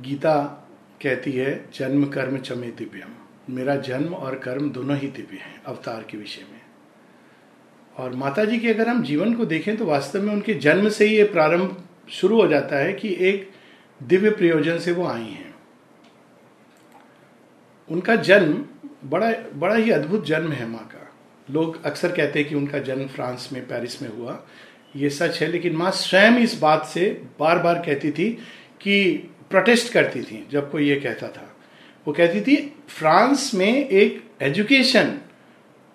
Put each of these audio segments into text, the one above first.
गीता कहती है, जन्म, कर्म, चमे, दिव्यम। मेरा जन्म और कर्म दोनों ही दिव्य हैं, अवतार के विषय में। और माता जी के अगर हम जीवन को देखें तो वास्तव में उनके जन्म से ही ये प्रारंभ शुरू हो जाता है कि एक दिव्य प्रयोजन से वो आई हैं। उनका जन्म बड़ा बड़ा ही अद्भुत जन्म है माँ का। लोग अक्सर कहते हैं कि उनका जन्म फ्रांस में, पेरिस में हुआ। ये सच है, लेकिन माँ स्वयं इस बात से बार बार कहती थी कि प्रोटेस्ट करती थी, जब कोई ये कहता था। वो कहती थी, फ्रांस में एक एजुकेशन,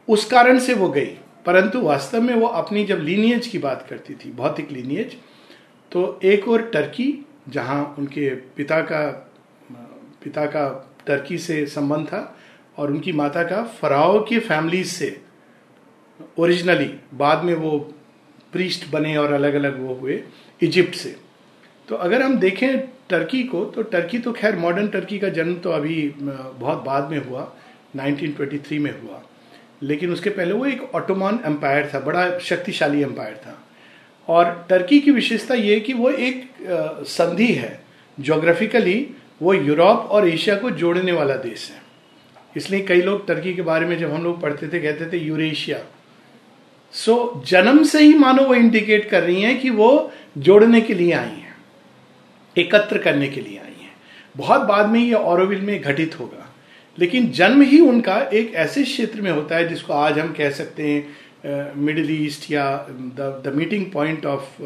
उस कारण से वो गई, परंतु वास्तव में वो अपनी जब लीनियज की बात करती थी, भौतिक लीनियज तो एक और टर्की, जहाँ उनके पिता का पिता का टर्की से संबंध था, और उनकी माता का फराओ के फैमिली से ओरिजिनली बाद में वो प्रीस्ट बने और अलग अलग वो हुए इजिप्ट से। तो अगर हम देखें टर्की को तो टर्की तो खैर मॉडर्न टर्की का जन्म तो अभी बहुत बाद में हुआ 1923 में हुआ। लेकिन उसके पहले वो एक ऑटोमान एम्पायर था बड़ा शक्तिशाली एम्पायर था। और टर्की की विशेषता ये कि वो एक संधि है। जोग्राफिकली वो यूरोप और एशिया को जोड़ने वाला देश है। इसलिए कई लोग टर्की के बारे में जब हम लोग पढ़ते थे कहते थे यूरेशिया सो so, जन्म से ही मानो वो इंडिकेट कर रही हैं कि वो जोड़ने के लिए आई हैं। एकत्र करने के लिए आई हैं। बहुत बाद में ये औरविल में घटित होगा। लेकिन जन्म ही उनका एक ऐसे क्षेत्र में होता है जिसको आज हम कह सकते हैं मिडिल ईस्ट या the meeting point of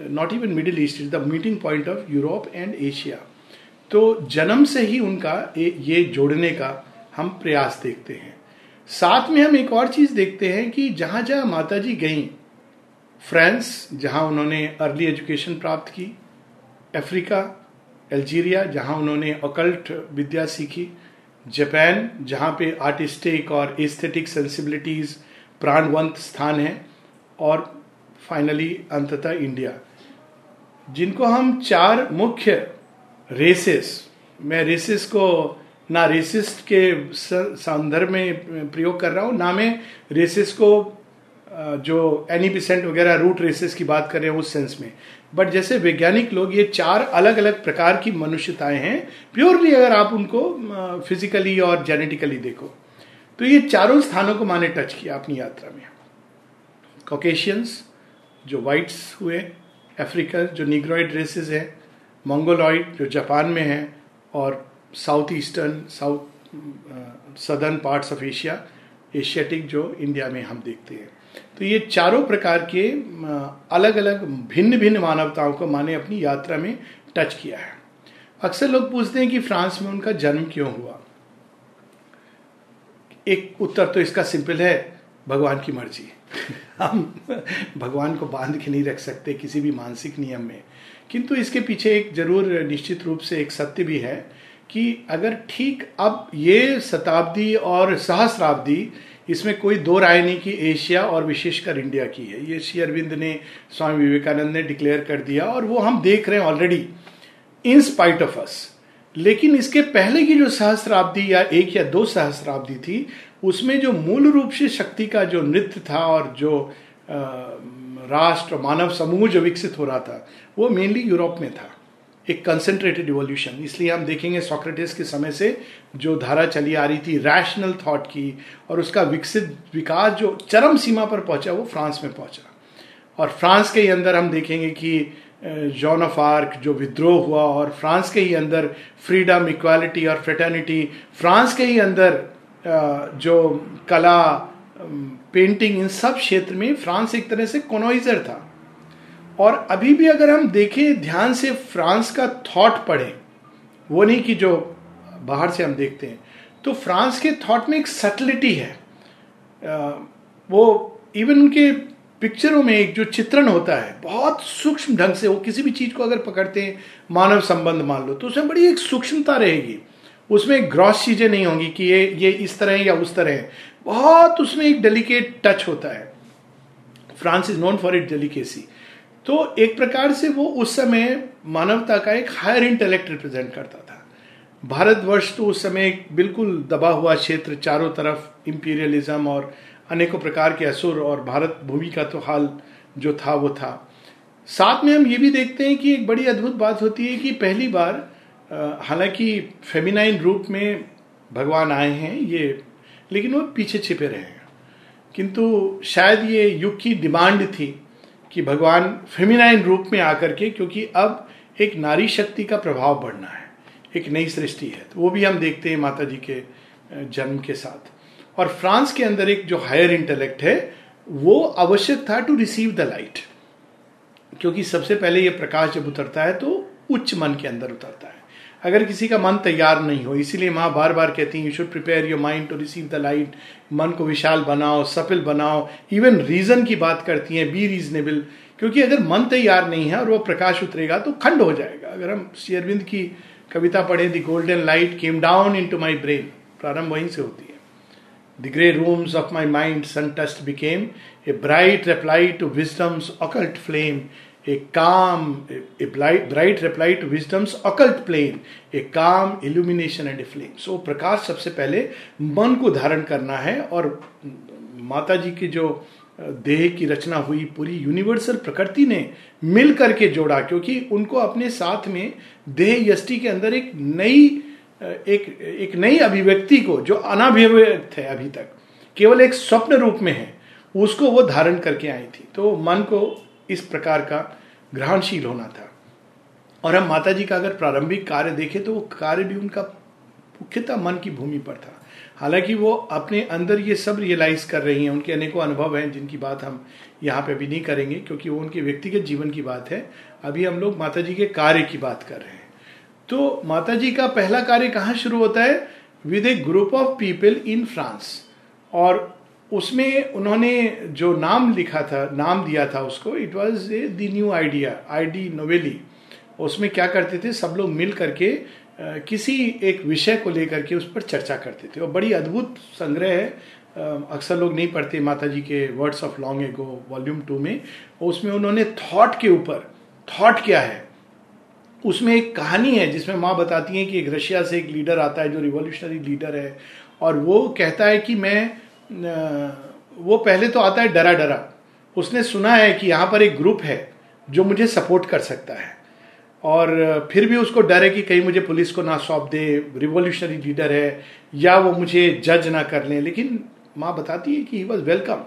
not even Middle East is the meeting point of Europe and Asia तो जन्म से ही उनका ये जोड़ने का हम प्रयास देखते हैं। साथ में हम एक और चीज़ देखते हैं कि जहाँ जहाँ माता जी गई, फ्रांस, जहाँ उन्होंने अर्ली एजुकेशन प्राप्त की अफ्रीका, अल्जीरिया, जहाँ उन्होंने अकल्ट विद्या सीखी, जापान, जहाँ पे आर्टिस्टिक और एस्थेटिक सेंसिबिलिटीज प्राणवंत स्थान है, और फाइनली अंततः इंडिया जिनको हम चार मुख्य रेसेस मैं रेसिस को ना रेसिस्ट के संदर्भ में प्रयोग कर रहा हूँ, ना मैं रेसिस को जो एनी पिसेंट वगैरह रूट रेसेस की बात कर रहे हैं उस सेंस में। बट जैसे वैज्ञानिक लोग ये चार अलग अलग प्रकार की मनुष्यताएँ हैं प्योरली अगर आप उनको फिजिकली और जेनेटिकली देखो तो ये चारों स्थानों को माने टच किया अपनी यात्रा में। कॉकेशियंस जो वाइट्स हुए अफ्रीकन जो निग्रॉइड रेसेस है मंगोलॉइड जो जापान में है, और south eastern south southern parts of Asia Asiatic जो इंडिया में हम देखते हैं। तो ये चारों प्रकार के अलग अलग भिन्न भिन्न मानवताओं को माने अपनी यात्रा में टच किया है। अक्सर लोग पूछते हैं कि फ्रांस में उनका जन्म क्यों हुआ? एक उत्तर तो इसका सिंपल है, भगवान की मर्ज़ी। हम भगवान को बाँध के नहीं रख सकते किसी भी मानसिक नियम में। किंतु इसके पीछे एक ज़रूर निश्चित रूप से एक सत्य भी है कि अगर ठीक अब ये शताब्दी और सहस्राब्दी इसमें कोई दो राय नहीं कि एशिया और विशेषकर इंडिया की है। ये श्री अरविंद ने, स्वामी विवेकानंद ने डिक्लेयर कर दिया और वो हम देख रहे हैं already in spite of us लेकिन इसके पहले की जो सहस्राब्दी या एक या दो सहस्राब्दी थी, उसमें जो मूल रूप से शक्ति का जो नृत्य था और जो राष्ट्र, मानव समूह जो विकसित हो रहा था, वो मेनली यूरोप में था। एक कंसेंट्रेटेड इवोल्यूशन इसलिए हम देखेंगे सोक्रेटिस के समय से जो धारा चली आ रही थी रैशनल थॉट की, और उसका विकसित विकास जो चरम सीमा पर पहुँचा, वो फ्रांस में पहुँचा। और फ्रांस के ही अंदर हम देखेंगे कि जॉन ऑफ़ आर्क जो विद्रोह हुआ, और फ्रांस के ही अंदर फ्रीडम इक्वालिटी और फ्रेटर्निटी फ्रांस के ही अंदर जो कला पेंटिंग इन सब क्षेत्र में फ्रांस एक तरह से कोनोइजर था। और अभी भी अगर हम देखें, ध्यान से फ्रांस का थॉट पढ़ें, वो नहीं कि जो बाहर से हम देखते हैं तो फ्रांस के थॉट में एक सटलिटी है। वो इवन उनके पिक्चरों में एक जो चित्रण होता है, बहुत सूक्ष्म ढंग से, वो किसी भी चीज़ को अगर पकड़ते हैं, मानव संबंध मान लो तो उसमें बड़ी एक सूक्ष्मता रहेगी। उसमें ग्रॉस चीज़ें नहीं होंगी कि ये ये इस तरह है या उस तरह है। बहुत उसमें एक डेलिकेट टच होता है। France is known for it delicacy तो एक प्रकार से वो उस समय मानवता का एक हायर इंटेलेक्ट रिप्रेजेंट करता था। भारतवर्ष तो उस समय एक बिल्कुल दबा हुआ क्षेत्र, चारों तरफ़ इंपीरियलिज्म और अनेकों प्रकार के असुर और भारत भूमि का तो हाल जो था, वो था। साथ में हम ये भी देखते हैं कि एक बड़ी अद्भुत बात होती है कि पहली बार हालाँकि फेमिनाइन रूप में भगवान आए हैं ये, लेकिन वो पीछे छिपे रहे हैं। किंतु शायद ये युग की डिमांड थी कि भगवान फेमिनाइन रूप में आकर के, क्योंकि अब एक नारी शक्ति का प्रभाव बढ़ना है, एक नई सृष्टि है। तो वो भी हम देखते हैं माता जी के जन्म के साथ। और फ्रांस के अंदर एक जो हायर इंटेलेक्ट है, वो आवश्यक था टू रिसीव द लाइट क्योंकि सबसे पहले ये प्रकाश जब उतरता है तो उच्च मन के अंदर उतरता है। अगर किसी का मन तैयार नहीं हो, इसीलिए माँ बार बार कहती हैं you should prepare your mind to receive the light मन को विशाल बनाओ, सफल बनाओ। इवन रीजन की बात करती हैं बी रीजनेबल क्योंकि अगर मन तैयार नहीं है और वो प्रकाश उतरेगा तो खंड हो जाएगा। अगर हम शेरविंद की कविता पढ़े the golden light came down into my brain प्रारंभ वहीं से होती है। The grey rooms of my mind sun touched became a bright reply to wisdom's occult flame a calm, a bright reply to wisdom's occult plane, a calm illumination and a flame. So प्रकाश सबसे पहले मन को धारण करना है और माता जी की जो देह की रचना हुई पूरी यूनिवर्सल प्रकृति ने मिल करके जोड़ा क्योंकि उनको अपने साथ में देह यष्टि के अंदर एक नई एक एक नई अभिव्यक्ति को जो अनाभिव्यक्त है अभी तक केवल एक स्वप्न रूप में है उसको वो धारण करके आई थी तो मन को इस प्रकार का ग्रहणशील होना था। और हम माता जी का अगर प्रारंभिक कार्य देखें तो वो कार्य भी उनका मुख्यतः मन की भूमि पर था। हालाँकि वो अपने अंदर ये सब रियलाइज़ कर रही हैं, उनके अनेकों अनुभव हैं, जिनकी बात हम यहाँ पे भी नहीं करेंगे, क्योंकि वो उनके व्यक्तिगत जीवन की बात है। अभी हम लोग माता जी के कार्य की बात कर रहे हैं। तो माता जी का पहला कार्य कहाँ शुरू होता है? With a group of people in France और उसमें उन्होंने जो नाम लिखा था, नाम दिया था उसको it was the new idea आई डी नोवेली उसमें क्या करते थे, सब लोग मिल करके किसी एक विषय को लेकर के उस पर चर्चा करते थे। और बड़ी अद्भुत संग्रह है। अक्सर लोग नहीं पढ़ते माता जी के words of long ago volume two में। उसमें उन्होंने थॉट के ऊपर थॉट क्या है? उसमें एक कहानी है जिसमें माँ बताती हैं कि एक रशिया से एक लीडर आता है जो रिवोल्यूशनरी लीडर है। और वो कहता है कि मैं वो पहले तो आता है डरा डरा। उसने सुना है कि यहाँ पर एक ग्रुप है जो मुझे सपोर्ट कर सकता है। और फिर भी उसको डर है कि कहीं मुझे पुलिस को ना सौंप दे, रिवोल्यूशनरी लीडर है, या वो मुझे जज ना कर लें। लेकिन माँ बताती है कि ही वॉज़ वेलकम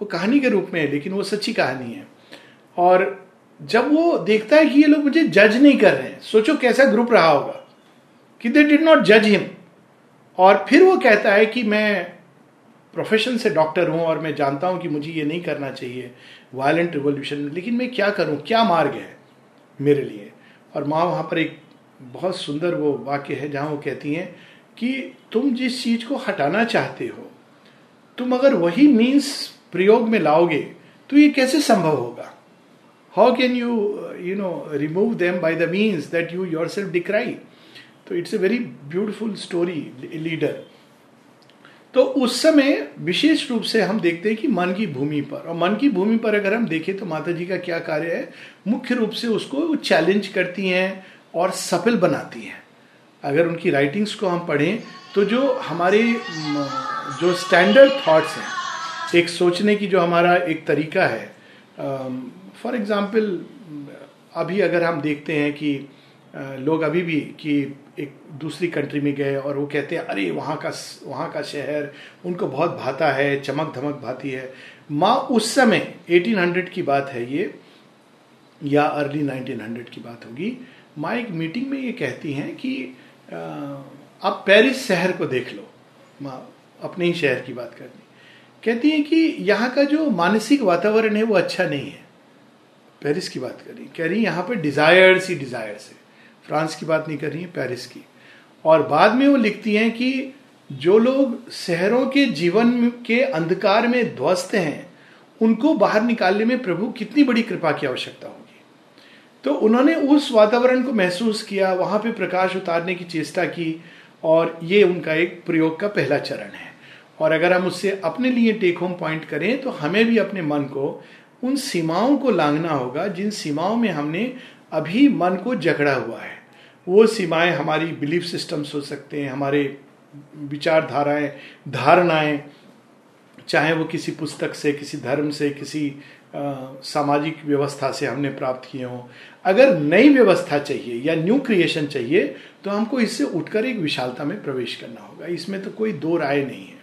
वो कहानी के रूप में है, लेकिन वो सच्ची कहानी है। और जब वो देखता है कि ये लोग मुझे जज नहीं कर रहे हैं, सोचो कैसा ग्रुप रहा होगा, कि दे डिड नॉट जज हिम और फिर वो कहता है कि मैं प्रोफेशन से डॉक्टर हूँ और मैं जानता हूँ कि मुझे ये नहीं करना चाहिए वायलेंट रिवोल्यूशन लेकिन मैं क्या करूँ? क्या मार्ग है मेरे लिए? और माँ वहाँ पर एक बहुत सुंदर वो वाक्य है जहाँ वो कहती हैं कि तुम जिस चीज़ को हटाना चाहते हो, तुम अगर वही मीन्स प्रयोग में लाओगे तो ये कैसे संभव होगा? How can you you know remove them by the means that you yourself decry तो it's a very beautiful story leader तो उस समय विशेष रूप से हम देखते हैं कि मन की भूमि पर, और मन की भूमि पर अगर हम देखें तो माता जी का क्या कार्य है? मुख्य रूप से उसको चैलेंज करती हैं और सफल बनाती हैं। अगर उनकी राइटिंग्स को हम पढ़ें तो जो हमारे जो स्टैंडर्ड थॉट्स हैं, एक सोचने की जो हमारा एक तरीका है फॉर एग्ज़ाम्पल अभी अगर हम देखते हैं कि लोग अभी भी कि एक दूसरी कंट्री में गए और वो कहते हैं, अरे, वहाँ का वहाँ का शहर, उनको बहुत भाता है चमक धमक भाती है। माँ, उस समय 1800 की बात है ये, या अर्ली 1900 की बात होगी। माँ, एक मीटिंग में ये कहती हैं कि आप पेरिस शहर को देख लो। माँ, अपने ही शहर की बात करनी कहती हैं कि यहाँ का जो मानसिक वातावरण है, वो अच्छा नहीं है। पेरिस की बात करी कह रही यहाँ पर डिजायर्स ही डिजायर्स है। फ्रांस की बात नहीं कर रही है, पेरिस की। और बाद में वो लिखती हैं कि जो लोग शहरों के जीवन के अंधकार में ध्वस्त हैं, उनको बाहर निकालने में प्रभु कितनी बड़ी कृपा की आवश्यकता होगी। तो उन्होंने उस वातावरण को महसूस किया, वहाँ पे प्रकाश उतारने की चेष्टा की, और ये उनका एक प्रयोग का पहला चरण है। और अगर हम उससे अपने लिए टेक होम पॉइंट करें तो हमें भी अपने मन को उन सीमाओं को लांगना होगा, जिन सीमाओं में हमने अभी मन को जकड़ा हुआ है। वो सीमाएँ हमारी बिलीफ सिस्टम्स हो सकते हैं, हमारे विचारधाराएँ, धारणाएँ, चाहे वो किसी पुस्तक से, किसी धर्म से, किसी सामाजिक व्यवस्था से हमने प्राप्त किए हों। अगर नई व्यवस्था चाहिए या न्यू क्रिएशन चाहिए तो हमको इससे उठकर एक विशालता में प्रवेश करना होगा। इसमें तो कोई दो राय नहीं है।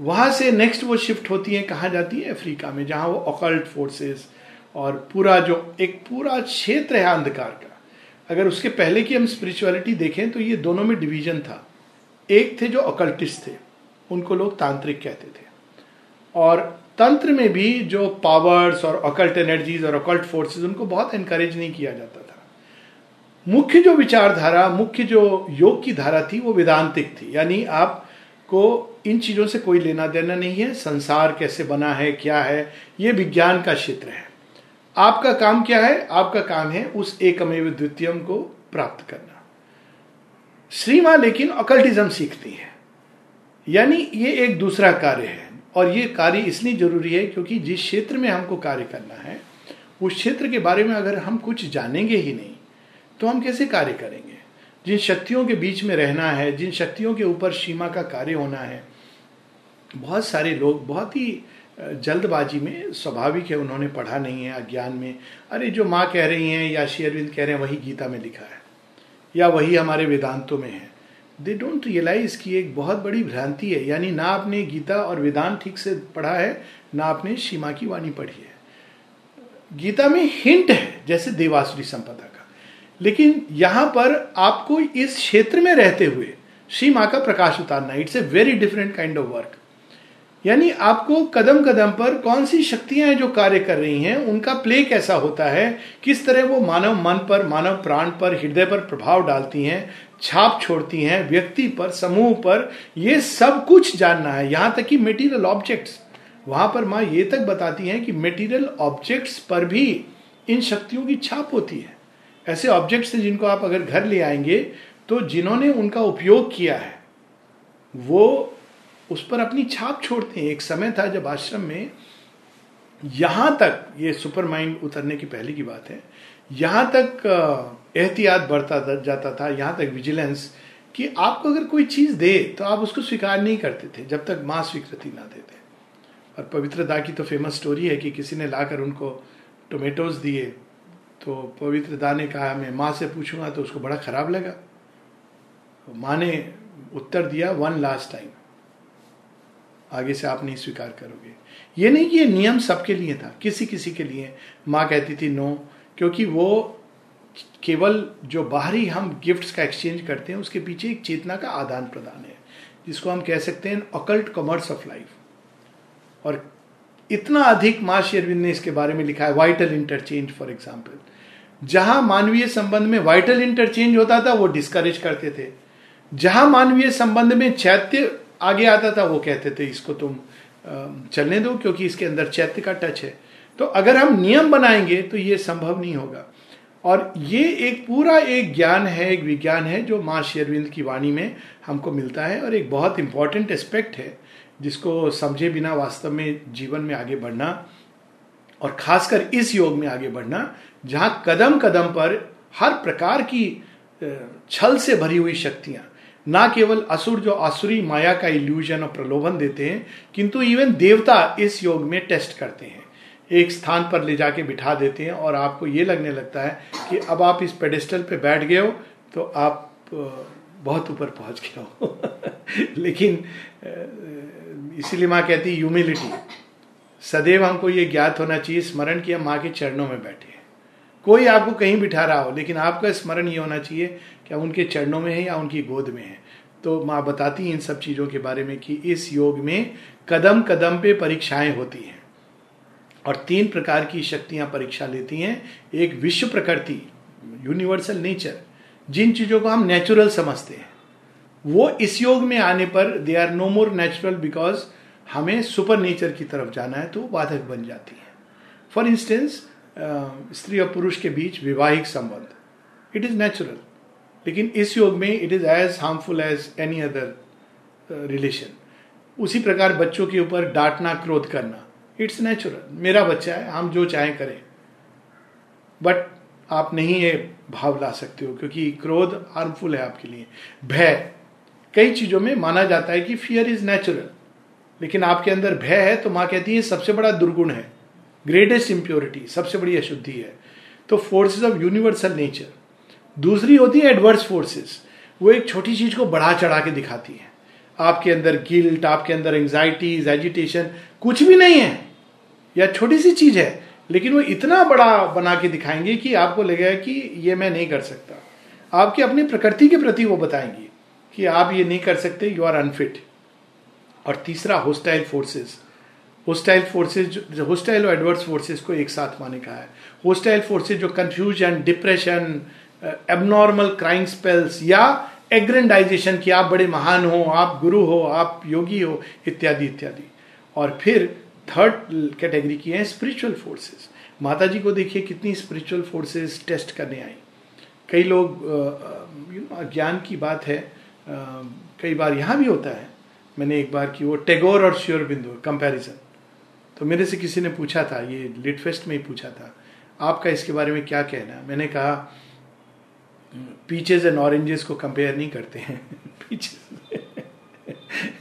वहाँ से नेक्स्ट वो शिफ्ट होती है, कहाँ जाती है? अफ्रीका में, जहाँ वो ऑकल्ट फोर्सेस और पूरा जो, एक पूरा क्षेत्र है अंधकार का। अगर उसके पहले की हम स्पिरिचुअलिटी देखें तो ये दोनों में डिवीज़न था। एक थे जो अकल्टिस्ट थे, उनको लोग तांत्रिक कहते थे। और तंत्र में भी जो पावर्स और अकल्ट एनर्जीज और अकल्ट फोर्सेस उनको बहुत एनकरेज नहीं किया जाता था। मुख्य जो विचारधारा, मुख्य जो योग की धारा थी, वो वेदांतिक थी। यानी आपको इन चीज़ों से कोई लेना देना नहीं है। संसार कैसे बना है, क्या है, ये विज्ञान का क्षेत्र है। आपका काम क्या है? आपका काम है उस एकमेव द्वितीयम को प्राप्त करना। श्रीमा लेकिन अकल्टिज्म सीखती है। यानी ये एक दूसरा कार्य है और ये कार्य इसलिए ज़रूरी है क्योंकि जिस क्षेत्र में हमको कार्य करना है, उस क्षेत्र के बारे में अगर हम कुछ जानेंगे ही नहीं तो हम कैसे कार्य करेंगे? जिन शक्तियों के बीच में रहना है, जिन शक्तियों के ऊपर सीमा का कार्य होना है, बहुत सारे लोग, बहुत ही जल्दबाजी में स्वाभाविक है, उन्होंने पढ़ा नहीं है, अज्ञान में। अरे, जो माँ कह रही हैं या शेयरविंद कह रहे हैं, वही गीता में लिखा है। या वही हमारे वेदांतों में है। दे डोंट रियलाइज़ की एक बहुत बड़ी भ्रांति है, यानी ना आपने गीता और वेदांत ठीक से पढ़ा है, ना आपने सीमा की वाणी पढ़ी है। गीता में हिंट है, जैसे देवासुरी संपदा का। लेकिन यहाँ पर आपको इस क्षेत्र में रहते हुए श्री माँ का प्रकाश उतारना it's a very different kind of work यानी आपको कदम कदम पर कौन सी शक्तियाँ हैं जो कार्य कर रही हैं, उनका प्ले कैसा होता है, किस तरह वो मानव मन पर, मानव प्राण पर, हृदय पर प्रभाव डालती हैं, छाप छोड़ती हैं, व्यक्ति पर, समूह पर, ये सब कुछ जानना है। यहाँ तक कि मेटीरियल ऑब्जेक्ट्स वहाँ पर माँ ये तक बताती हैं कि मेटीरियल ऑब्जेक्ट्स पर भी इन शक्तियों की छाप होती है। ऐसे ऑब्जेक्ट्स हैं जिनको आप अगर घर ले आएँगे तो जिन्होंने उनका उपयोग किया है, वो उस पर अपनी छाप छोड़ते हैं। एक समय था जब आश्रम में यहाँ तक, ये सुपर माइंड उतरने की पहले की बात है, यहाँ तक एहतियात बढ़ता जाता था, यहाँ तक विजिलेंस कि आपको अगर कोई चीज़ दे तो आप उसको स्वीकार नहीं करते थे, जब तक माँ स्वीकृति ना देते और पवित्र दा की तो फ़ेमस स्टोरी है कि किसी ने लाकर उनको टोमेटोज दिए तो पवित्र दा ने कहा, मैं माँ से पूछूँगा तो उसको बड़ा खराब लगा। माँ ने उत्तर दिया वन लास्ट टाइम आगे से आप नहीं स्वीकार करोगे। ये नहीं कि ये नियम सबके लिए था, किसी किसी के लिए। माँ कहती थी, नो, क्योंकि वो केवल जो बाहरी हम गिफ्ट्स का एक्सचेंज करते हैं, उसके पीछे एक चेतना का आदान प्रदान है, जिसको हम कह सकते हैं अकल्ट कॉमर्स ऑफ़ लाइफ और इतना अधिक माँ शेरविंद ने इसके बारे में लिखा है वाइटल इंटरचेंज फॉर एग्ज़ाम्पल जहाँ मानवीय संबंध में वाइटल इंटरचेंज होता था, वो डिस्करेज करते थे। जहाँ मानवीय संबंध में चैत्य आगे आता था, वो कहते थे, इसको तुम चलने दो क्योंकि इसके अंदर चैत्य का टच है। तो अगर हम नियम बनाएँगे तो ये संभव नहीं होगा। और ये एक पूरा एक ज्ञान है, एक विज्ञान है, जो माँ शेरविंद की वाणी में हमको मिलता है और एक बहुत इंपॉर्टेंट एस्पेक्ट है, जिसको समझे बिना वास्तव में जीवन में आगे बढ़ना और खासकर इस योग में आगे बढ़ना, जहाँ कदम कदम पर हर प्रकार की छल से भरी हुई शक्तियाँ ना केवल असुर जो आसुरी माया का इल्यूजन और प्रलोभन देते हैं, किंतु इवन देवता इस योग में टेस्ट करते हैं। एक स्थान पर ले जाके बिठा देते हैं और आपको ये लगने लगता है कि अब आप इस पेडिस्टल पे बैठ गए हो तो आप बहुत ऊपर पहुँच गए हो। लेकिन इसीलिए माँ कहती ह्यूमिलिटी सदैव हमको ये ज्ञात होना चाहिए, स्मरण किया माँ के चरणों में बैठे। कोई आपको कहीं बिठा रहा हो, लेकिन आपका स्मरण ये होना चाहिए कि उनके चरणों में है या उनकी गोद में है। तो माँ बताती इन सब चीज़ों के बारे में कि इस योग में कदम कदम पे परीक्षाएँ होती हैं। और तीन प्रकार की शक्तियाँ परीक्षा लेती हैं। एक विश्व प्रकृति यूनिवर्सल नेचर जिन चीज़ों को हम नेचुरल समझते हैं। वो इस योग में आने पर they are no more natural because हमें सुपर नेचर की तरफ़ जाना है तो बाधक बन जाती है। फॉर इंस्टेंस स्त्री और पुरुष के बीच विवाहिक संबंध। इट इज़ नेचुरल लेकिन इस योग में it is as harmful as any other relation उसी प्रकार बच्चों के ऊपर डांटना, क्रोध करना। इट्स नेचुरल मेरा बच्चा है, हम जो चाहें करें। बट आप नहीं ये भाव ला सकते हो, क्योंकि क्रोध हार्मफुल है आपके लिए। भय। कई चीज़ों में माना जाता है कि फियर इज़ नेचुरल लेकिन आपके अंदर भय है तो माँ कहती है सबसे बड़ा दुर्गुण है। ग्रेटेस्ट इम्प्योरिटी सबसे बड़ी अशुद्धि है। तो फोर्सेस ऑफ़ यूनिवर्सल नेचर दूसरी होती है एडवर्स फोर्सेस वो एक छोटी चीज़ को बढ़ा चढ़ा के दिखाती है। आपके अंदर गिल्ट आपके अंदर एंग्जाइटीज एजिटेशन कुछ भी नहीं है। या छोटी सी चीज़ है, लेकिन वो इतना बड़ा बना के दिखाएँगे कि आपको लगेगा कि ये मैं नहीं कर सकता। आपकी अपनी प्रकृति के प्रति वो बताएँगे कि आप ये नहीं कर सकते यू आर अनफिट और तीसरा hostile forces hostile forces hostile और एडवर्स फोर्सेज को एक साथ माने कहा है। होस्टाइल फोर्सेज जो confusion depression abnormal crime spells या एग्रेंडाइजेशन कि आप बड़े महान हो, आप गुरु हो, आप योगी हो, इत्यादि इत्यादि। और फिर थर्ड कैटेगरी की है स्पिरिचुअल फोर्सेस माता जी को देखिए कितनी स्पिरिचुअल फोर्सेस टेस्ट करने आई। कई लोग यू नो ज्ञान की बात है। कई बार यहाँ भी होता है। मैंने एक बार की वो टेगोर और श्योर बिंदु कंपैरिजन तो मेरे से किसी ने पूछा था, ये लिट फेस्ट में ही पूछा था, आपका इसके बारे में क्या कहना? मैंने कहा पीचेज एंड ऑरेंजेस को कंपेयर नहीं करते हैं। पीचेज